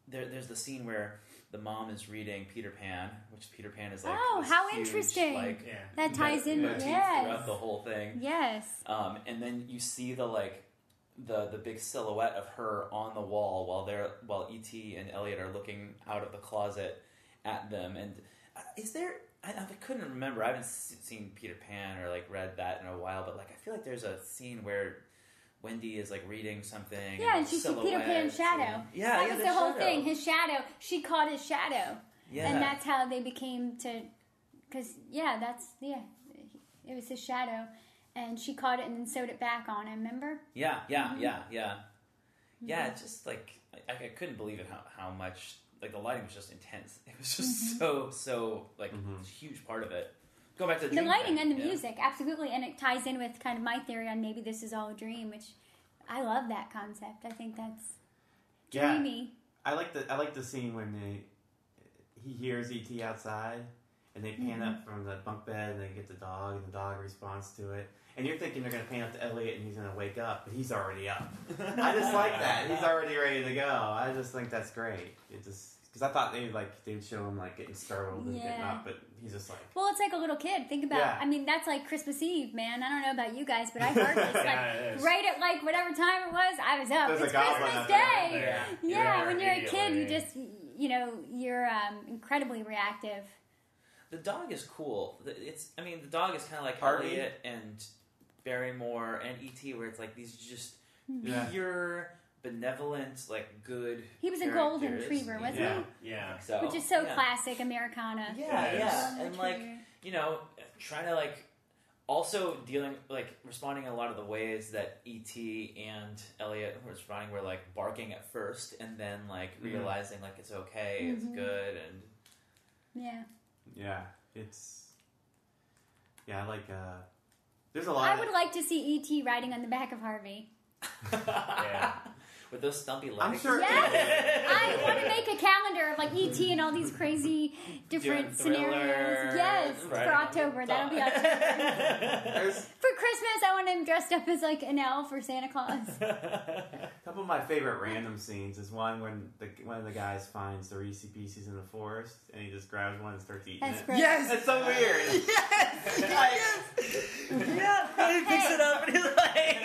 there, there's the scene where the mom is reading Peter Pan, which Peter Pan is like Oh, this how huge, interesting. Like Yeah. That ties in. motif Yes. throughout the whole thing. Yes. Um, and then you see the like the the big silhouette of her on the wall while they're while ET and Elliot are looking out of the closet at them. And uh, is there? I, I couldn't remember. I haven't seen Peter Pan or like read that in a while. But like I feel like there's a scene where. Wendy is like reading something. Yeah, and she sees Peter Pan's silhouettes shadow. and- yeah, that yeah, was the, whole shadow. thing. His shadow. She caught his shadow, Yeah, and that's how they became to. Because yeah, that's yeah, it was his shadow, and she caught it and then sewed it back on him. Remember? Yeah, yeah, Mhm. yeah, yeah. Yeah, Mm-hmm. it's just like I, I couldn't believe it how, how much like the lighting was just intense. *laughs* It was just Mm-hmm. so so like Mhm. a huge part of it. Go back to the, The lighting thing, and the yeah. music, absolutely, and it ties in with kind of my theory on maybe this is all a dream, which I love that concept. I think that's dreamy. Yeah. I like the I like the scene when they he hears ET outside and they pan Mhm. up from the bunk bed and they get the dog and the dog responds to it. And you're thinking they're gonna pan up to Elliot and he's gonna wake up, but he's already up. *laughs* I just like that. He's *laughs* already ready to go. I just think that's great. It just because I thought they like they would show him like getting startled and getting up, but he's just like Well, it's like a little kid. Think about. Yeah. I mean, that's like Christmas Eve, man. I don't know about you guys, but I heard *laughs* this like Yeah, it is. right at like whatever time it was. I was up. There's it's Christmas up. Day. Yeah. Yeah, You're when you're a kid, you just you know you're um, incredibly reactive. The dog is cool. It's I mean the dog is kind of like Harvey? Elliot and Barrymore and ET, where it's like these just Yeah. pure benevolent, like good. He was a golden retriever, wasn't Yeah. Yeah. So. Which is so yeah. classic Americana. Yeah, It yeah, and like you know, trying to like also dealing like responding in a lot of the ways that ET and Elliot who were responding were like barking at first and then like Mhm. realizing like it's okay, it's Mhm. good, and yeah, yeah, it's yeah, I like uh there's a lot I of would like to see ET riding on the back of Harvey. *laughs* Yeah. With those stumpy legs. I'm sure Yes! I *laughs* want to make a calendar of like ET and all these crazy different scenarios. Yes, riding for October. That'll be dog. October. *laughs* For Christmas, I want him dressed up as like an elf or Santa Claus. A *laughs* couple of my favorite random scenes is one when the one of the guys finds the Reese Pieces in the forest and he just grabs one and starts eating That's it. great. Yes, it's so weird. Yes. Yeah, and he picks it up and he's like,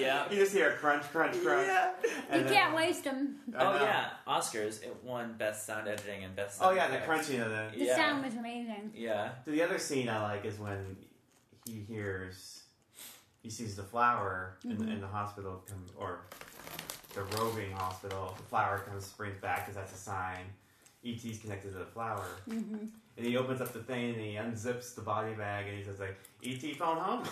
yeah. You just hear a crunch, crunch, crunch. *laughs* You can't waste them. Oh yeah, Oscars. It won best sound editing and best. Oh Sound yeah, the effects. crunching of the. The Yeah. sound was amazing. Yeah. The other scene I like is when he hears, he sees the flower in, Mm-hmm. the, in the hospital come or the roving hospital. The flower comes springs back because that's a sign. ET's connected to the flower. hmm And and he opens up the thing and he unzips the body bag and he says like, "E.T. phone home."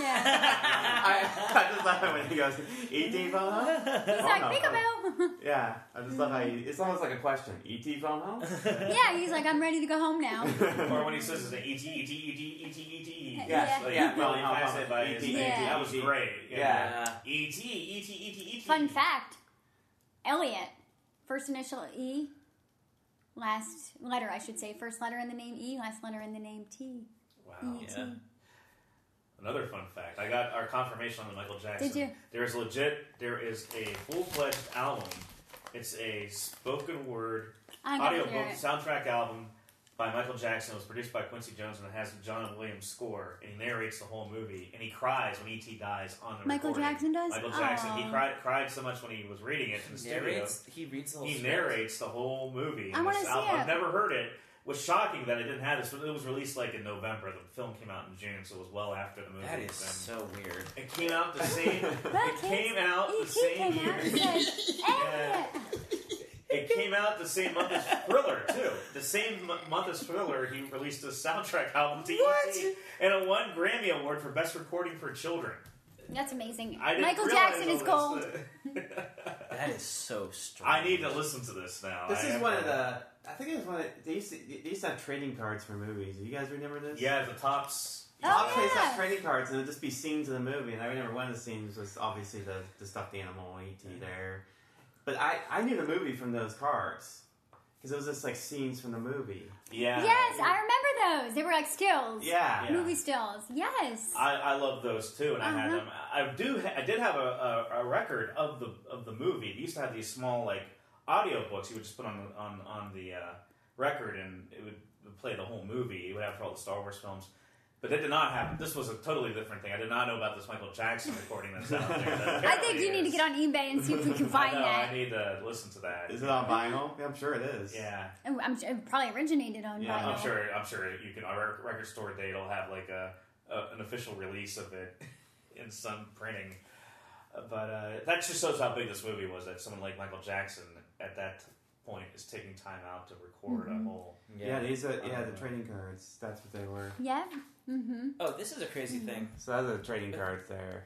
Yeah. *laughs* I, I just love it when he goes, "E.T. phone home." He's Oh, like, no. peekaboo. Yeah, I just love how he, it's almost like a question. "E.T. phone home?" *laughs* yeah, he's like, I'm ready to go home now. *laughs* Or when he says it's an E T E T E T E T E T. Yeah. Like, Yeah. really Yeah. fascinated by his E.T., name. Yeah. That was great. Yeah. E T E T E T E T. Fun fact Elliot, first initial E, last letter, I should say. First letter in the name E, last letter in the name T. Wow. E-T. Yeah. Another fun fact. I got our confirmation on the Michael Jackson. Did you? There is legit. There is a full fledged album. It's a spoken word audio book soundtrack album by Michael Jackson. It was produced by Quincy Jones and it has John Williams score. And he narrates the whole movie. And he cries when E.T. dies on the Michael recording. Jackson does? Michael Jackson. He Aw. cried cried so much when he was reading it in the studio. narrates. He reads the whole. He script. narrates the whole movie. I wanna This see album- it. I've never heard it. It was shocking that it didn't have this. It was released like in November. The film came out in June, so it was well after the movie. That is And so weird. It came out the same. *laughs* But it came out the E.T. same came out and year. said, *laughs* Elliot! It came out the same month as Thriller too. The same m- month as Thriller, he released a soundtrack album to What? E.T. and a won Grammy Award for Best Recording for Children. That's amazing. I didn't Michael realize Jackson all is this. gold. *laughs* That is so strange. I need to listen to this now. This I is have one to- of the. I think it was one of they used to, they used to have trading cards for movies. Do you guys remember this? Yeah, the Topps. Oh, Top plays yeah. have trading cards, and it'd just be scenes of the movie. And I remember one of the scenes was obviously the, the stuffed animal E.T. there, but I, I knew the movie from those cards because it was just like scenes from the movie. Yeah. Yes, I remember those. They were like stills. Yeah, Yeah. Movie stills. Yes. I, I love those too, and I had Uh-huh. them. I do. I did have a, a, a record of the of the movie. They used to have these small like audio books. You would just put on the- on on the uh, record, and it would, would play the whole movie. It would have for all the Star Wars films. But that did not happen. This was a totally different thing. I did not know about this Michael Jackson recording that's out there. that *laughs* I think apparently you need to get on eBay and see if we can *laughs* I find know. that. I need to listen to that. Is it on vinyl? Yeah, I'm sure it is. Yeah, Oh, I'm sure it probably originated on Yeah, vinyl. I'm sure. I'm sure you can. Our Record Store Day will have like a, a an official release of it *laughs* in some printing. But uh, that just shows how big this movie was. That someone like Michael Jackson at that point is taking time out to record Mm-hmm. a whole. Yeah, these are yeah the Uh, trading cards. That's what they were. Yeah. Mm-hmm. Oh, this is a crazy thing So that's are the trading cards there.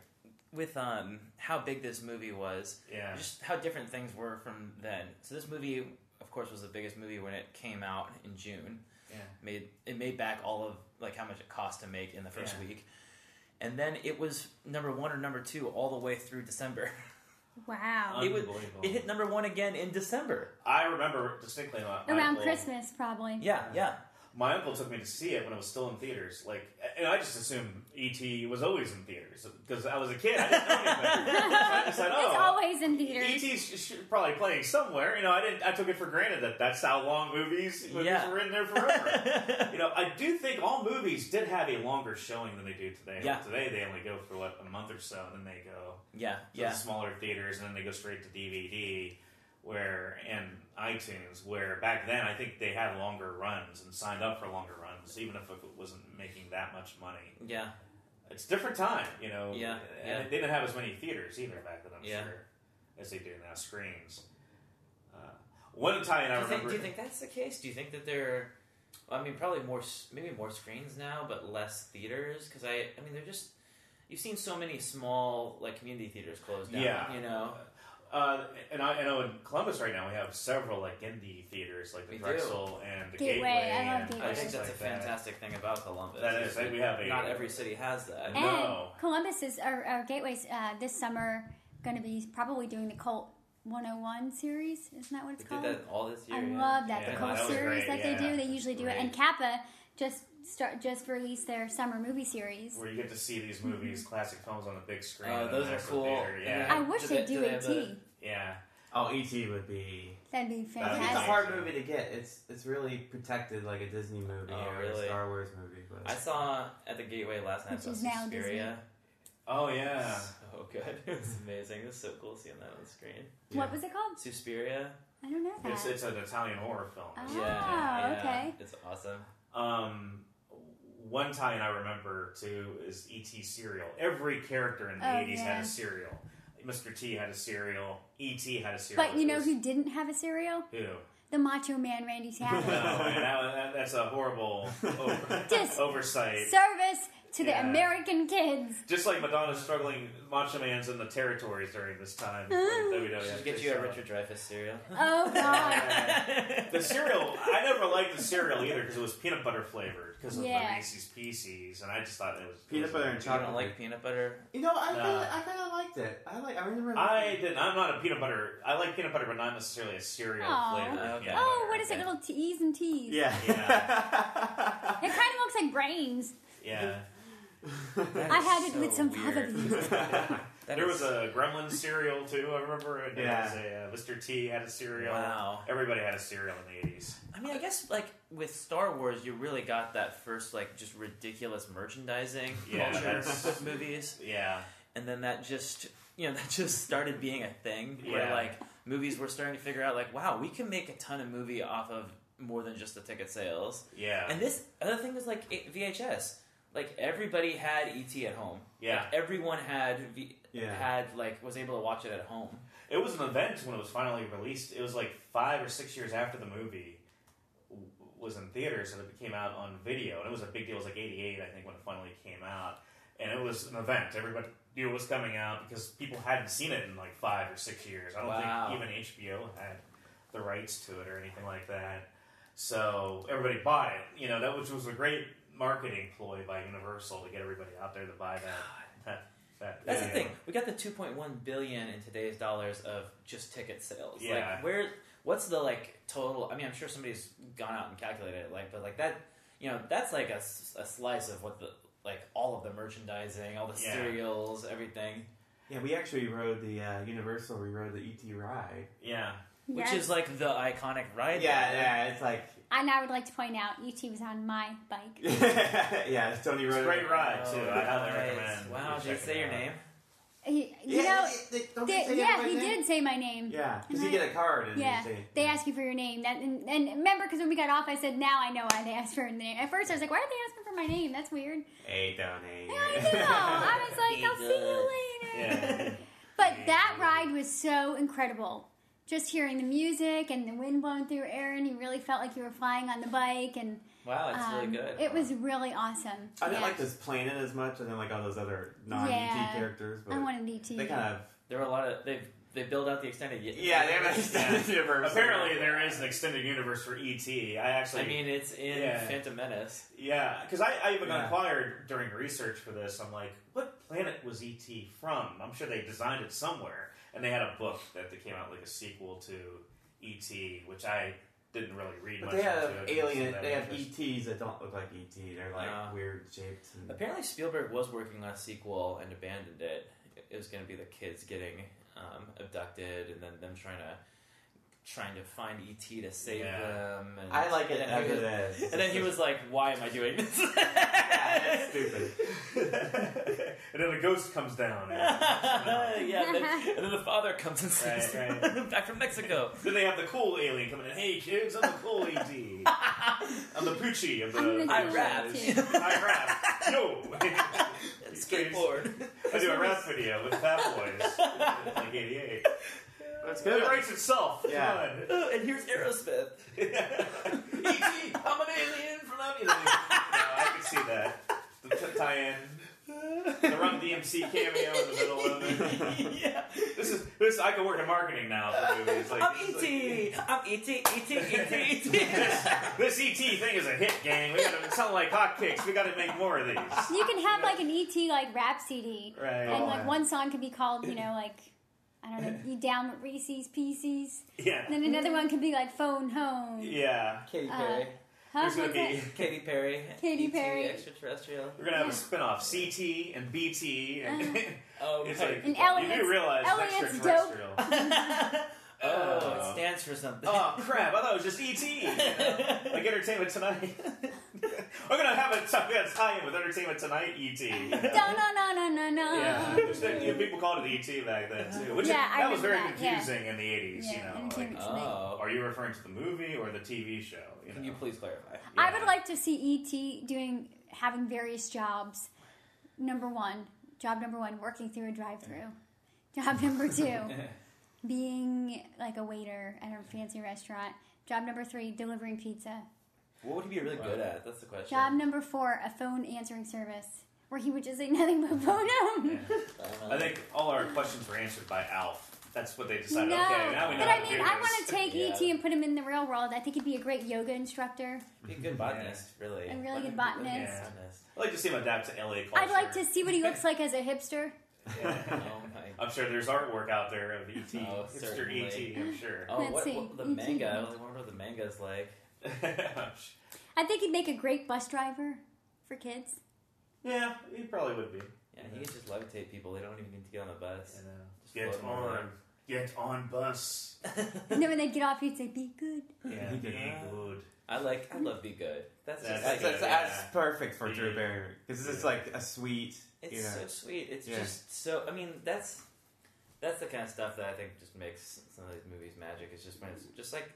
with um how big this movie was. Yeah, Just how different things were from then. So this movie, of course, was the biggest movie when it came out in June. yeah. Made it made back all of like how much it cost to make in the first Yeah. week, and then it was number one or number two all the way through December. *laughs* Wow. It was- It hit number one again in December. I remember distinctly my, my Around Christmas, probably. Yeah, yeah. My uncle took me to see it when it was still in theaters. Like, and I just assumed E.T. was always in theaters because I was a kid. I didn't know anything. *laughs* so I just said, It's "Oh, always in theaters. E.T.'s sh- sh- probably playing somewhere. You know, I didn't. I took it for granted that that's how long movies movies Yeah. were in there forever. *laughs* you know, I do think all movies did have a longer showing than they do today. Yeah. Today they only go for what a month or so, and then they go yeah, to yeah. the smaller theaters, and then they go straight to DVD. Where and iTunes, where back then I think they had longer runs and signed up for longer runs, even if it wasn't making that much money. Yeah, It's a different time, you know. Yeah, and yeah. they didn't have as many theaters either back then. I'm Yeah. sure as they do now, screens. Uh, one Italian do I think, remember. do you think that's the case? Do you think that there? I mean, probably more, maybe more screens now, but less theaters. Because I, I mean, they're just. You've seen so many small like community theaters close down. Yeah. you know. Uh, and I, I know in Columbus right now we have several like indie theaters, like the We do. And the Gateway, Gateway. I love and I think that's a like that. fantastic thing about Columbus. That is, we have a- not every city has that. And- And No. Columbus is, our, or Gateways, uh, this summer going to be probably doing the Cult 101 series. Isn't that what it's They called? did that all this year. I yeah. love that Yeah, the Cult that series great, that they do. They usually do it, and CAPA just start just released their summer movie series. Where you get to see these movies, classic films on the big screen. Oh, those are cool. Theater. Yeah, I wish they they- would do do they have ET. the- yeah. Oh, E.T. would be. That'd be It's fantastic. a hard movie to get. It's it's really protected like a Disney movie Oh, or really? a Star Wars movie. But I saw at the Gateway last night. Which I is saw now Suspiria. Oh yeah. So good. *laughs* It was amazing. It was so cool seeing that on the screen. What was it called? Suspiria. I don't know that. It's, it's an Italian horror film. Ah, yeah, yeah. okay. It's awesome. Um, one tie-in I remember too is E.T. cereal. Every character in the Oh, 80s had a cereal. Mr. T had a cereal. E.T. had a cereal. but you know was- who didn't have a cereal? who? the Macho Man Randy *laughs* oh, Savage. Oh, man, that, that, that's a horrible over, *laughs* oversight. Service to the Yeah. American kids. Just like Madonna's struggling Macho Man's in the territories during this time. for WWF. Should get you a Richard Dreyfuss cereal. *laughs* Oh God. The cereal, I never liked the cereal either because it was peanut butter flavored because of Yeah. the Reese's Pieces, and I just thought it was Peanut it was- butter and You chocolate. don't like peanut butter? You know, I No. kinda, I kind of liked it. I like. I remember. I didn't. I'm not a peanut butter. I like peanut butter, but not necessarily a cereal Aw. flavored. Oh, okay. Oh, butter. what is it? Little T's and T's. Yeah. *laughs* It kind of looks like brains. Yeah. I had it with some weird. Pepsi. *laughs* That there is- was a Gremlin cereal too. I remember. And there Yeah. was a uh, Mr. T had a cereal. Wow. Everybody had a cereal in the 80s. I mean, I guess like with Star Wars, you really got that first like just ridiculous merchandising Yeah, culture with movies, Yeah. and then that just you know that just started being a thing where Yeah. like movies were starting to figure out like wow we can make a ton of movie off of more than just the ticket sales. Yeah. And this other thing was like VHS. Like everybody had ET at home. yeah. Like, everyone had v- Yeah. had like was able to watch it at home. It was an event when it was finally released. It was like five or six years after the movie was in theaters, and it came out on video, and it was a big deal. It was like '88, I think, when it finally came out, and it was an event. Everybody knew it was coming out because people hadn't seen it in like five or six years. I don't Wow. think even HBO had the rights to it or anything like that. So everybody bought it. You know that which was a great marketing ploy by Universal to get everybody out there to buy that. that, that That's the video. thing. We got the 2.1 billion in today's dollars of just ticket sales. Yeah. Like where what's the like total I mean, I'm sure somebody's gone out and calculated it like but like that, you know, that's like a slice of what the like all of the merchandising, all the Yeah. cereals, everything, Yeah, we actually rode the uh, Universal. We rode the ET ride. Yeah. which is like the iconic ride. Yeah, there. yeah. It's like, And I would like to point out, ET was on my bike. *laughs* yeah. Tony It's a rode. great ride too. I highly oh, nice. recommend. Wow, you did he check say your out. name? He, you Yeah, know, they- they- they- they yeah, he name? did say my name. Yeah, because And you get a card and Yeah, say, they ask you for your name. That and, and remember, because when we got off, I said, "Now I know why they asked for a name." At first, I was like, "Why are they asking for my name? That's weird." Hey, Tony. Yeah, I know. *laughs* I was like, "I'll see you later." Yeah. But that ride was so incredible. Just hearing the music and the wind blowing through your hair, and you really felt like you were flying on the bike, and Wow, that's um, really good. It was really awesome. I didn't Yeah. like this planet as much. I didn't like all those other non-ET Yeah. characters, but I wanted ET. they kind of There were a lot of they've they build out the extended. y- yeah, they have an extended universe. Apparently, there is an extended universe for ET. I actually, I mean, it's in Yeah. Phantom Menace. yeah, because I, I even Yeah. inquired during research for this. I'm like, what planet was ET from? I'm sure they designed it somewhere, and they had a book that they came out like a sequel to ET, which I didn't really read. But much they have into it. It alien. They have interest- ETs that don't look like ET. They're like Yeah. weird shaped. And, Apparently, Spielberg was working on a sequel and abandoned it. It was going to be the kids getting um, abducted and then them trying to trying to find ET to save Yeah. them. And, I like it and as was- it is. And then he was like, "Why am I doing this?" *laughs* yeah, that's stupid. *laughs* and then the ghost comes down. *laughs* yeah, and then, and then the father comes and saves Right, them back from Mexico. Then they have the cool alien coming in. Hey kids, I'm the cool ET. I'm the Poochie of the. I'm gonna I do rap. it too. I rap. Yo. Skateboard. I do a rap video with Fat Boys, like '88. That's It writes itself. Yeah. on. Oh, *laughs* and here's Aerosmith. *laughs* E.T. I'm an alien from out. You know, I can see that. The t- tie-in, the Run DMC cameo in the middle of it. *laughs* yeah. This is this. I can work in marketing now for movies. Like, I'm this is ET. like- I'm ET. ET. ET. ET. this, this ET thing is a hit, gang. We gotta sound like hotcakes. We gotta make more of these. You can have like an ET like rap CD, Right. and Oh, like yeah. one song can be called, you know, like I don't know, you down with Reese's Pieces. Yeah. Then another one could be like Phone Home. Yeah. Katy Uh, Perry. Huh? There's gonna be. Katy Perry. Katy ET, Perry. Extraterrestrial. We're gonna have a spin-off, CT and BT, and *laughs* Oh, it's okay. like And you do realize it's Elliot's extraterrestrial. oh, *laughs* *laughs* Oh. it stands for something. Oh crap! I thought it was just ET. You know? like Entertainment Tonight. We're gonna have a tie- yeah, tie-in with Entertainment Tonight ET. you know? No, no, no, no, no, no. Yeah, Which they- you know, people called it ET back then too. Which Yeah, is, I that was very remember that, yeah. confusing in the '80s. Yeah, you know, like, Oh. are you referring to the movie or the TV show? You Can know? you please clarify? I would like to see ET doing having various jobs. Number one, job number one, working through a drive-through. *laughs* Job number two, *laughs* being like a waiter at a fancy restaurant. Job number three, delivering pizza. What would he be really good at? That's the question. Job number four, a phone answering service. Where he would just say nothing but phone Yeah. I think all our questions were answered by Alf. That's what they decided. No, okay, now we know but I mean, I want to take Yeah. ET and put him in the real world. I think he'd be a great yoga instructor. He'd be a good botanist, really. A really good botanist. Yeah. I'd like to see him adapt to LA culture. I'd like to see what he looks like as a hipster. Yeah. *laughs* Oh my. I'm sure there's artwork out there of ET, Oh, hipster certainly. ET. I'm sure. Oh, Let's what, what the ET. manga? I wonder what the manga's like. *laughs* I think he'd make a great bus driver for kids. yeah, he probably would be. Yeah, he can just levitate people. They don't even need to get on the bus. You know, Just get float 'em over on, get on bus. And then when they get off, he'd say, "Be good." *laughs* Yeah, He be good. I like. I love Be Good. That's That's just. That's, good, that's, yeah. that's perfect for Drew Yeah. Barrymore because it's Yeah. like a sweet. It's you know. so sweet. It's Yeah. just so. I mean, that's that's the kind of stuff that I think just makes some of these movies magic. It's just when it's just like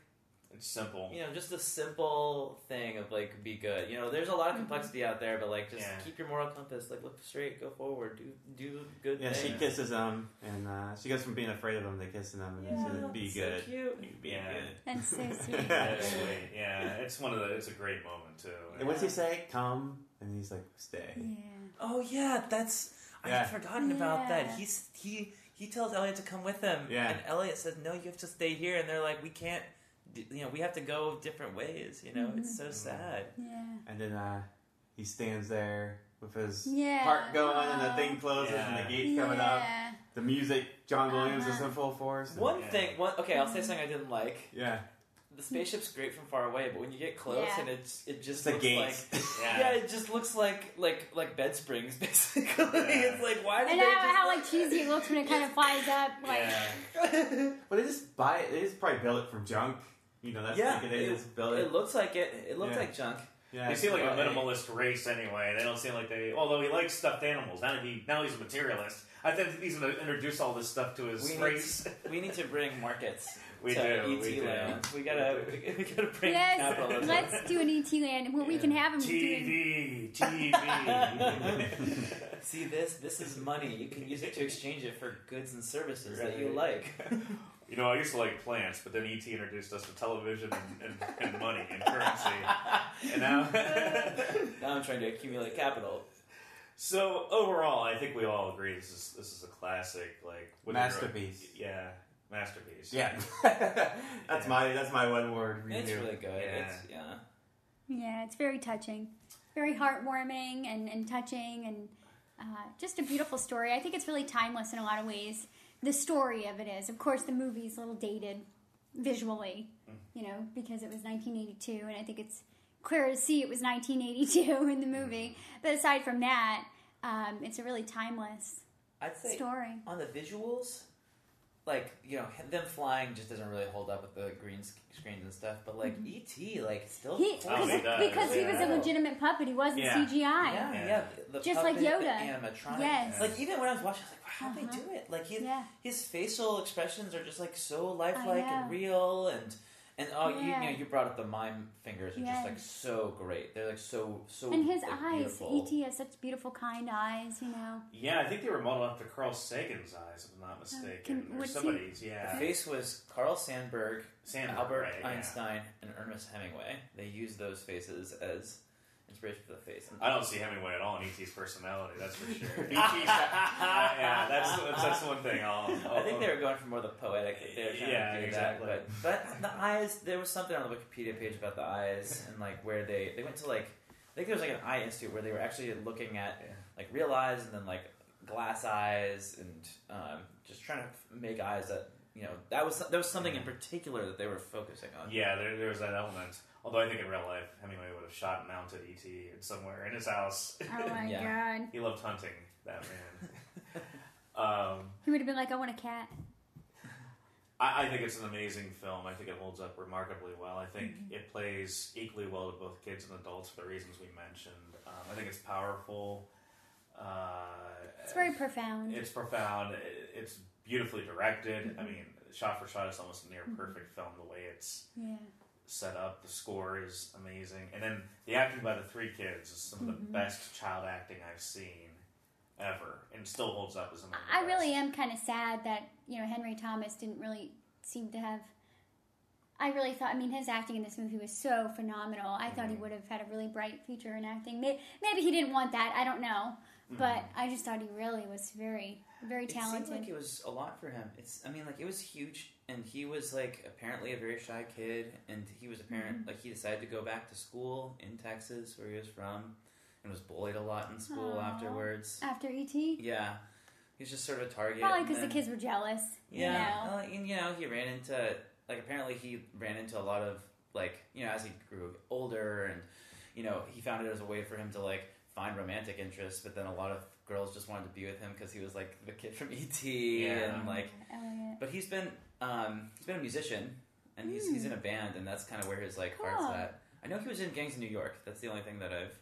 It's simple. you know, just a simple thing of like be good. You know, there's a lot of complexity out there, but like just Yeah. keep your moral compass. Like look straight, go forward, do do good Yeah, she kisses him, and uh, she goes from being afraid of him to kissing him, and Yeah. says, "Be it's good, So cute. be Yeah. good." That's so *laughs* sweet. That's sweet. Yeah, it's one of the. It's a great moment too. And what's he say? Come, and he's like, "Stay." Yeah. Oh yeah, that's Yeah. I've forgotten about that. Yeah. He's he he tells Elliot to come with him. Yeah. And Elliot says, "No, you have to stay here." And they're like, "We can't. D- You know, we have to go different ways. You know, it's so sad." Yeah. And then uh, he stands there with his Yeah. heart going, and the thing closes, and the gate's coming up. The music, John Williams is Uh-huh. in full force. One Yeah. thing, one okay, I'll say something I didn't like. yeah, The spaceship's great from far away, but when you get close Yeah. and it's it just it's the looks gates. like *laughs* Yeah. yeah, it just looks like like like bed springs *laughs* basically. it's like why did And they how, just how like cheesy it looks when it kind of *laughs* flies up. Like, Yeah. but they just buy it. They just probably build it from junk. You know, that's Yeah, the thing. It- just build it. it looks like it. It looks Yeah. like junk. yeah, They seem like a Well, minimalist race anyway. They don't seem like they. Although he likes stuffed animals. Now he now he's a materialist. I think he's going to introduce all this stuff to his We need, race. *laughs* we need to bring markets *laughs* We to do, ET we do. land. We gotta We we, we gotta bring yes, capitalism. let's do an ET land. Well, we can have him doing. TV, TV. *laughs* See this? This is money. You can use it to exchange it for goods and services that you like. You know, I used to like plants, but then ET introduced us to television and, and, and money and currency. And now. *laughs* now I'm trying to accumulate capital. so overall, I think we all agree this is this is a classic, like what is it? Masterpiece. Yeah, masterpiece. Yeah, *laughs* *laughs* that's Yeah. my that's my one word review. It's really good. Yeah. It's yeah. Yeah, it's very touching, very heartwarming and, and touching, and uh, just a beautiful story. I think it's really timeless in a lot of ways. The story of it is, of course, the movie's a little dated visually, you know, because it was 1982, and I think it's clear to see it was 1982 *laughs* in the movie. But aside from that, um, it's a really timeless I'd say story. on the visuals, like you know, them flying just doesn't really hold up with the green screens and stuff. But like ET, like still He, Oh, he because, does, because he was a legitimate puppet, he wasn't Yeah. CGI. yeah, Yeah. yeah, the Just like Yoda. the animatronic. Yes. Like even when I was watching, I was like, wow, how'd Uh-huh. they do it? Like he, Yeah. his facial expressions are just like so lifelike and real and. And oh, you, you know, you brought up the mime fingers are just like so great. They're like so so. And his like, eyes, beautiful. E.T. has such beautiful, kind eyes, you know. Yeah, I think they were modeled after Carl Sagan's eyes, if I'm not oh, mistaken, can- or somebody's. he- somebody's. The face was Carl Sandburg, Sandberg, Albert right, yeah. Einstein, and Ernest Hemingway. They used those faces as inspiration for the face. I don't see Hemingway at all in ET's personality. That's for sure. ET's, uh, *laughs* yeah, that's, that's that's one thing. I'll, I'll, I think they were going for more the poetic. They were trying Yeah, to do exactly. that, but but the eyes. There was something on the Wikipedia page about the eyes and like where they they went to like I think there was like an eye institute where they were actually looking at Yeah. like real eyes and then like glass eyes and um, just trying to make eyes that you know that was there was something in particular that they were focusing on. Yeah, there, there was that element. Although I think in real life, Hemingway would have shot and mounted ET somewhere in his house. Oh my *laughs* Yeah. god. he loved hunting, that man. *laughs* um, He would have been like, I want a cat. I, I think it's an amazing film. I think it holds up remarkably well. I think Mm-hmm. it plays equally well to both kids and adults for the reasons we mentioned. Um, I think it's powerful. Uh, It's very profound. It's profound. It- It's beautifully directed. I mm-hmm. mean, shot for shot, it's almost a near mm-hmm. perfect film. The way it's yeah. set up, the score is amazing, and then the acting by the three kids is some of the Mhm. best child acting I've seen ever, and still holds up as the I really am kind of sad that, you know, Henry Thomas didn't really seem to have. I really thought. I mean, his acting in this movie was so phenomenal. I thought he mm-hmm. would have had a really bright future in acting. May- Maybe he didn't want that. I don't know, but I just thought he really was very, very talented. It seemed like it was a lot for him. It's, I mean, like it was huge, and he was like apparently a very shy kid, and he was apparent Mm-hmm. like he decided to go back to school in Texas, where he was from, and was bullied a lot in school Aw. afterwards. After ET, Yeah, he's just sort of a target. probably because the kids were jealous. Yeah, You know? and you know, he ran into like apparently he ran into a lot of like you know as he grew older, and you know he found it as a way for him to like find romantic interests, but then a lot of girls just wanted to be with him because he was like the kid from ET, Yeah. and like. Elliot. But he's been um, he's been a musician, and he's he's in a band, and that's kind of where his like Cool. heart's at. I know he was in Gangs in New York. That's the only thing that I've.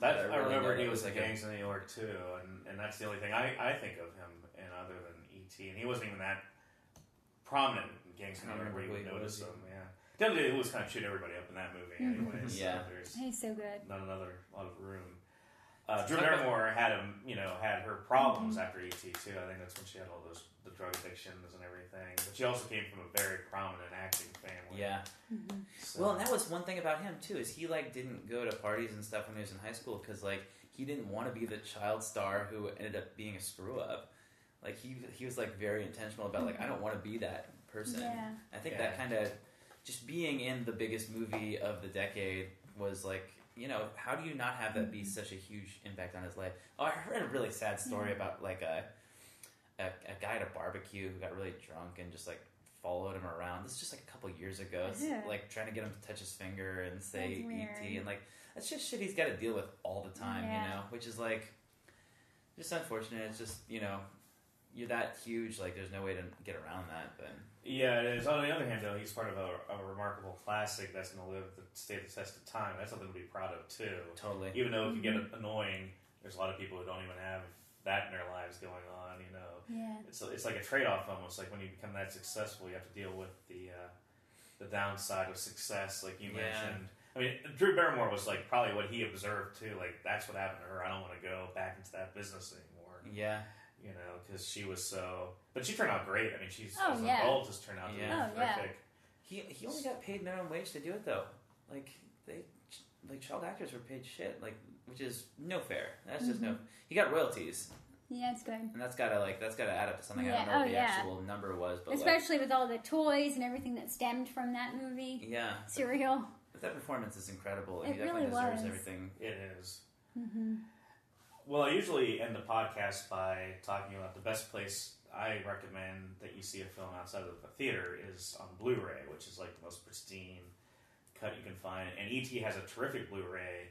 That, that I really remember know he was in like a- Gangs of New York too, and, and that's the only thing I, I think of him in other than E.T. And he wasn't even that prominent in Gangs of I New don't York where you would notice him. Yeah, Definitely it was kind of shoot everybody up in that movie, Mhm. anyways. Yeah. so there's He's so good. not another lot of room. Uh, Drew Barrymore had him, you know, had her problems Mm-hmm. after ET too. I think that's when she had all those the drug addictions and everything. But she also came from a very prominent acting family. Yeah. So- Well, and that was one thing about him too is he like didn't go to parties and stuff when he was in high school because like he didn't want to be the child star who ended up being a screw up. Like he he was like very intentional about like I don't want to be that person. Yeah. I think Yeah. that kind of just being in the biggest movie of the decade was like you know how do you not have that be such a huge impact on his life? Oh, I heard a really sad story mm-hmm. about like a, a a guy at a barbecue who got really drunk and just like followed him around. This is just like a couple years ago. Yeah. like trying to get him to touch his finger and say. ET and like that's just shit he's got to deal with all the time. Yeah. You know, which is like just unfortunate. It's just you know you're that huge. Like there's no way to get around that. But Yeah, it is. On the other hand, though, he's part of a, a remarkable classic that's going to live the state the test of time. That's something to be proud of too. totally. Even though it can get annoying, there's a lot of people who don't even have that in their lives going on. You know, Yeah. it's it's like a trade off almost. Like when you become that successful, you have to deal with the uh, the downside of success, like you Yeah. mentioned. I mean, Drew Barrymore was like probably what he observed too. Like that's what happened to her. I don't want to go back into that business anymore. Yeah. You know, because she was so. But she turned out great. I mean, she's Oh, as an yeah. adult has turned out to Yeah. be Oh, yeah. terrific. He he only got paid minimum wage to do it though. Like they like child actors were paid shit. Like which is no fair. That's just no. He got royalties, Yeah, it's good. and that's gotta like that's gotta add up to something. I don't know oh, what the yeah. actual number was, but like, Especially with all the toys and everything that stemmed from that movie. yeah, Cereal. but that performance is incredible. and It he definitely really deserves was. everything. It is. Mm-hmm. Well, I usually end the podcast by talking about the best place I recommend that you see a film outside of the theater is on Blu-ray, which is like the most pristine cut you can find. And ET has a terrific Blu-ray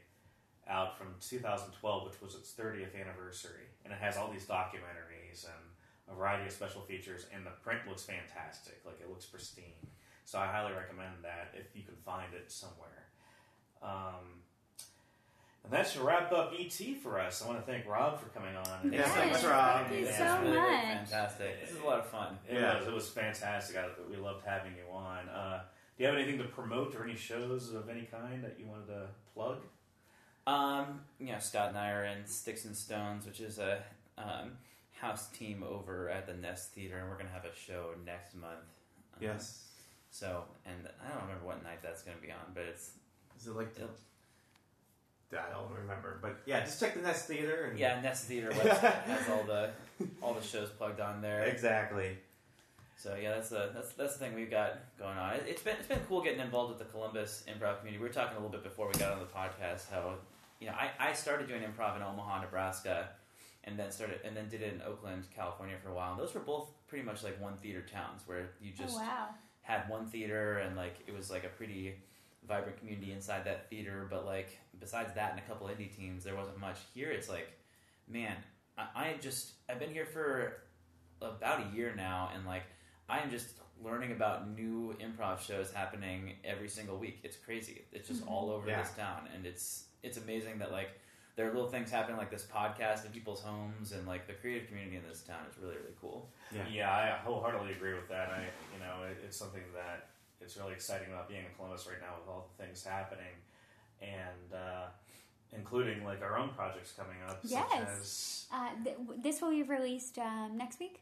out from 2012, which was its 30th anniversary, and it has all these documentaries and a variety of special features. And the print looks fantastic; like it looks pristine. So I highly recommend that if you can find it somewhere. Um, and that should wrap up ET for us. I want to thank Rob for coming on. Yes, thanks, Rob. Thank you Yeah. so It's really, really much. fantastic. This is a lot of fun. It Yeah. was. It was fantastic. I, we loved having you on. Uh, do you have anything to promote or any shows of any kind that you wanted to plug? Um, yeah, Scott and I are in Sticks and Stones, which is a um, house team over at the Nest Theater, and we're gonna have a show next month. Um, Yes. So, and I don't remember what night that's gonna be on, but it's Is it like? It'll- I don't remember, but yeah, just check the Nest Theater. And yeah, Nest Theater website *laughs* has all the all the shows plugged on there. exactly. So yeah, that's the that's that's the thing we've got going on. It, it's been it's been cool getting involved with the Columbus improv community. We were talking a little bit before we got on the podcast how you know I, I started doing improv in Omaha, Nebraska, and then started and then did it in Oakland, California for a while. And those were both pretty much like one theater towns where you oh, just oh, wow. had one theater and like it was like a pretty vibrant community inside that theater. But like besides that and a couple indie teams, there wasn't much. Here it's like, man, I, I just I've been here for about a year now, and like I am just learning about new improv shows happening every single week. It's crazy. It's just all mm-hmm. over Yeah. this town, and it's it's amazing that like there are little things happening like this podcast in people's homes, and like the creative community in this town is really really cool. Yeah. Yeah, I wholeheartedly agree with that. I, you know, it, it's something that it's really exciting about being in Columbus right now with all the things happening, and uh, including like our own projects coming up, Yes. as Uh, th- this will be released um, next week.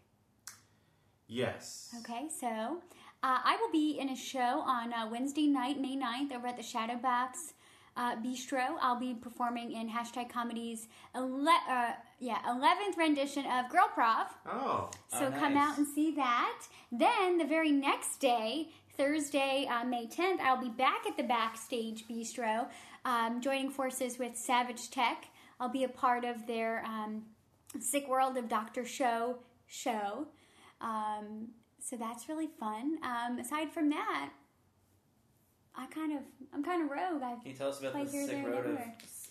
Yes. Okay, so Uh, I will be in a show on uh, Wednesday night, May 9th, over at the Shadowbox uh, Bistro. I'll be performing in hashtag comedies, ele- uh, yeah, 11th rendition of Girl Prov. Oh, So Oh, come out and see that. Then the very next day, Thursday, uh, May 10th, I'll be back at the Backstage Bistro, um, joining forces with Savage Tech. I'll be a part of their um, Sick World of Dr. Show show. Um, so that's really fun. Um, aside from that, I kind of, I'm kind of rogue. I Can you tell us about the here, sick there, road of.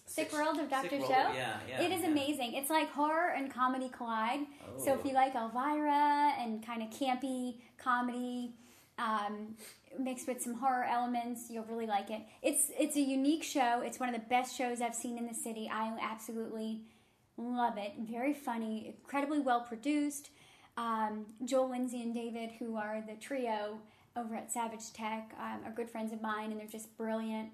Sick World of Dr. World Show? Yeah, yeah. It is yeah. amazing. It's like horror and comedy collide. So if Oh. you like Elvira and kind of campy comedy um, mixed with some horror elements, you'll really like it. It's it's a unique show. It's one of the best shows I've seen in the city. I absolutely love it. Very funny, incredibly well produced. Um, Joel, Lindsay, and David, who are the trio over at Savage Tech, um, are good friends of mine, and they're just brilliant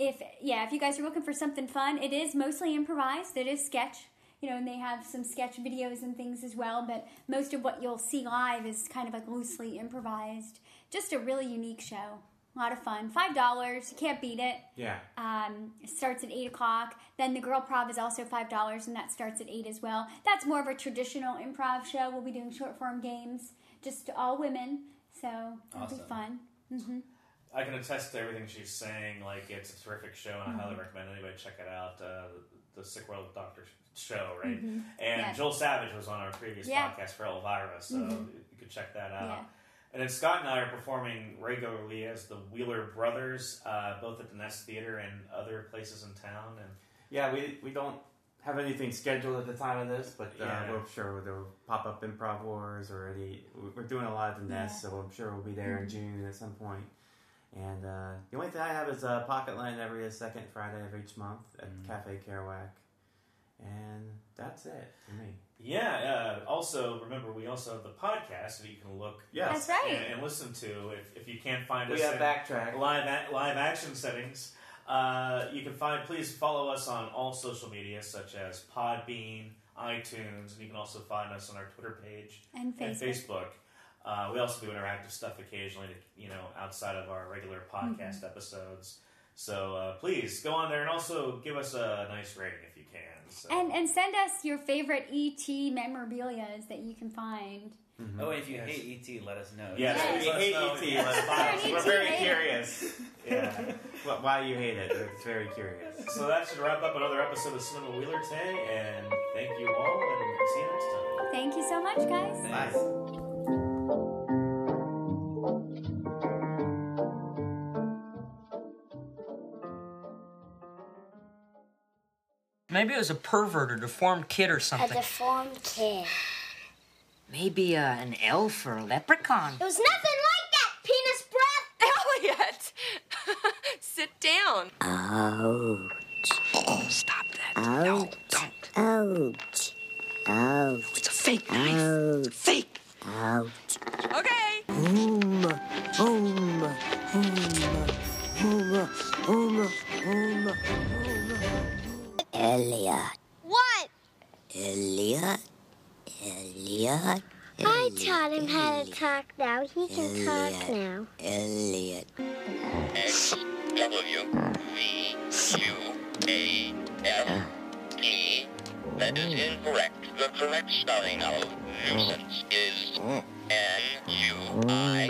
if yeah, if you guys are looking for something fun, it is mostly improvised. It is sketch, you know, and they have some sketch videos and things as well. But most of what you'll see live is kind of like loosely improvised. Just a really unique show. A lot of fun. Five dollars. You can't beat it. yeah. Um, it starts at eight o'clock. Then the girl prov is also five dollars, and that starts at eight as well. That's more of a traditional improv show. We'll be doing short form games, just all women. So it'll be Awesome. fun. I can attest to everything she's saying. Like, it's a terrific show, and I highly recommend anybody check it out. Uh, the Sick World Doctor show, right? And Yeah. Joel Savage was on our previous Yeah. podcast for Elvira, so you could check that out. Yeah. And then Scott and I are performing regularly as the Wheeler Brothers, uh, both at the Nest Theater and other places in town. And Yeah, we, we don't have anything scheduled at the time of this, but uh, Yeah. we're sure there'll pop up improv wars already. We're doing a lot at the Nest, so I'm sure we'll be there in June at some point. And uh, the only thing I have is a pocket line every second Friday of each month at Cafe Kerouac. And that's it for me. Yeah, uh, also remember we also have the podcast that you can look Yes. That's right. and, and listen to if, if you can't find We us. have in- backtrack. live a- live action settings. Uh, you can find. Please follow us on all social media such as Podbean, iTunes, and you can also find us on our Twitter page And and Facebook. Facebook. Uh, we also do interactive stuff occasionally, you know, outside of our regular podcast Mm-hmm. episodes. So uh, please go on there and also give us a nice rating if you can. So. And and send us your favorite ET memorabilia that you can find. Mm-hmm. Oh, if you Yes. hate ET, let us know. Yes. Yes. If you hate know. ET, let us know. You're We're very hater. curious. *laughs* yeah. What, why you hate it? It's very curious. so that should wrap up another episode of Cinema Wheeler today. And thank you all, and see you next time. Thank you so much, guys. Thanks. Bye. Maybe it was a pervert or deformed kid or something. A deformed kid. Maybe uh, an elf or a leprechaun. It was nothing like that, penis breath! *laughs* Elliot! *laughs* Sit down. Ouch. Stop that. No, don't. Ouch. Ouch. It's a fake knife. It's a fake. Ouch. Okay. Home. Home. Home. Home. Home. Home. Elliot. What? Elliot. Elliot. I taught him how to talk now. He can talk now. Elliot. X W V U A L T. That is incorrect. The correct spelling of nuisance is N U I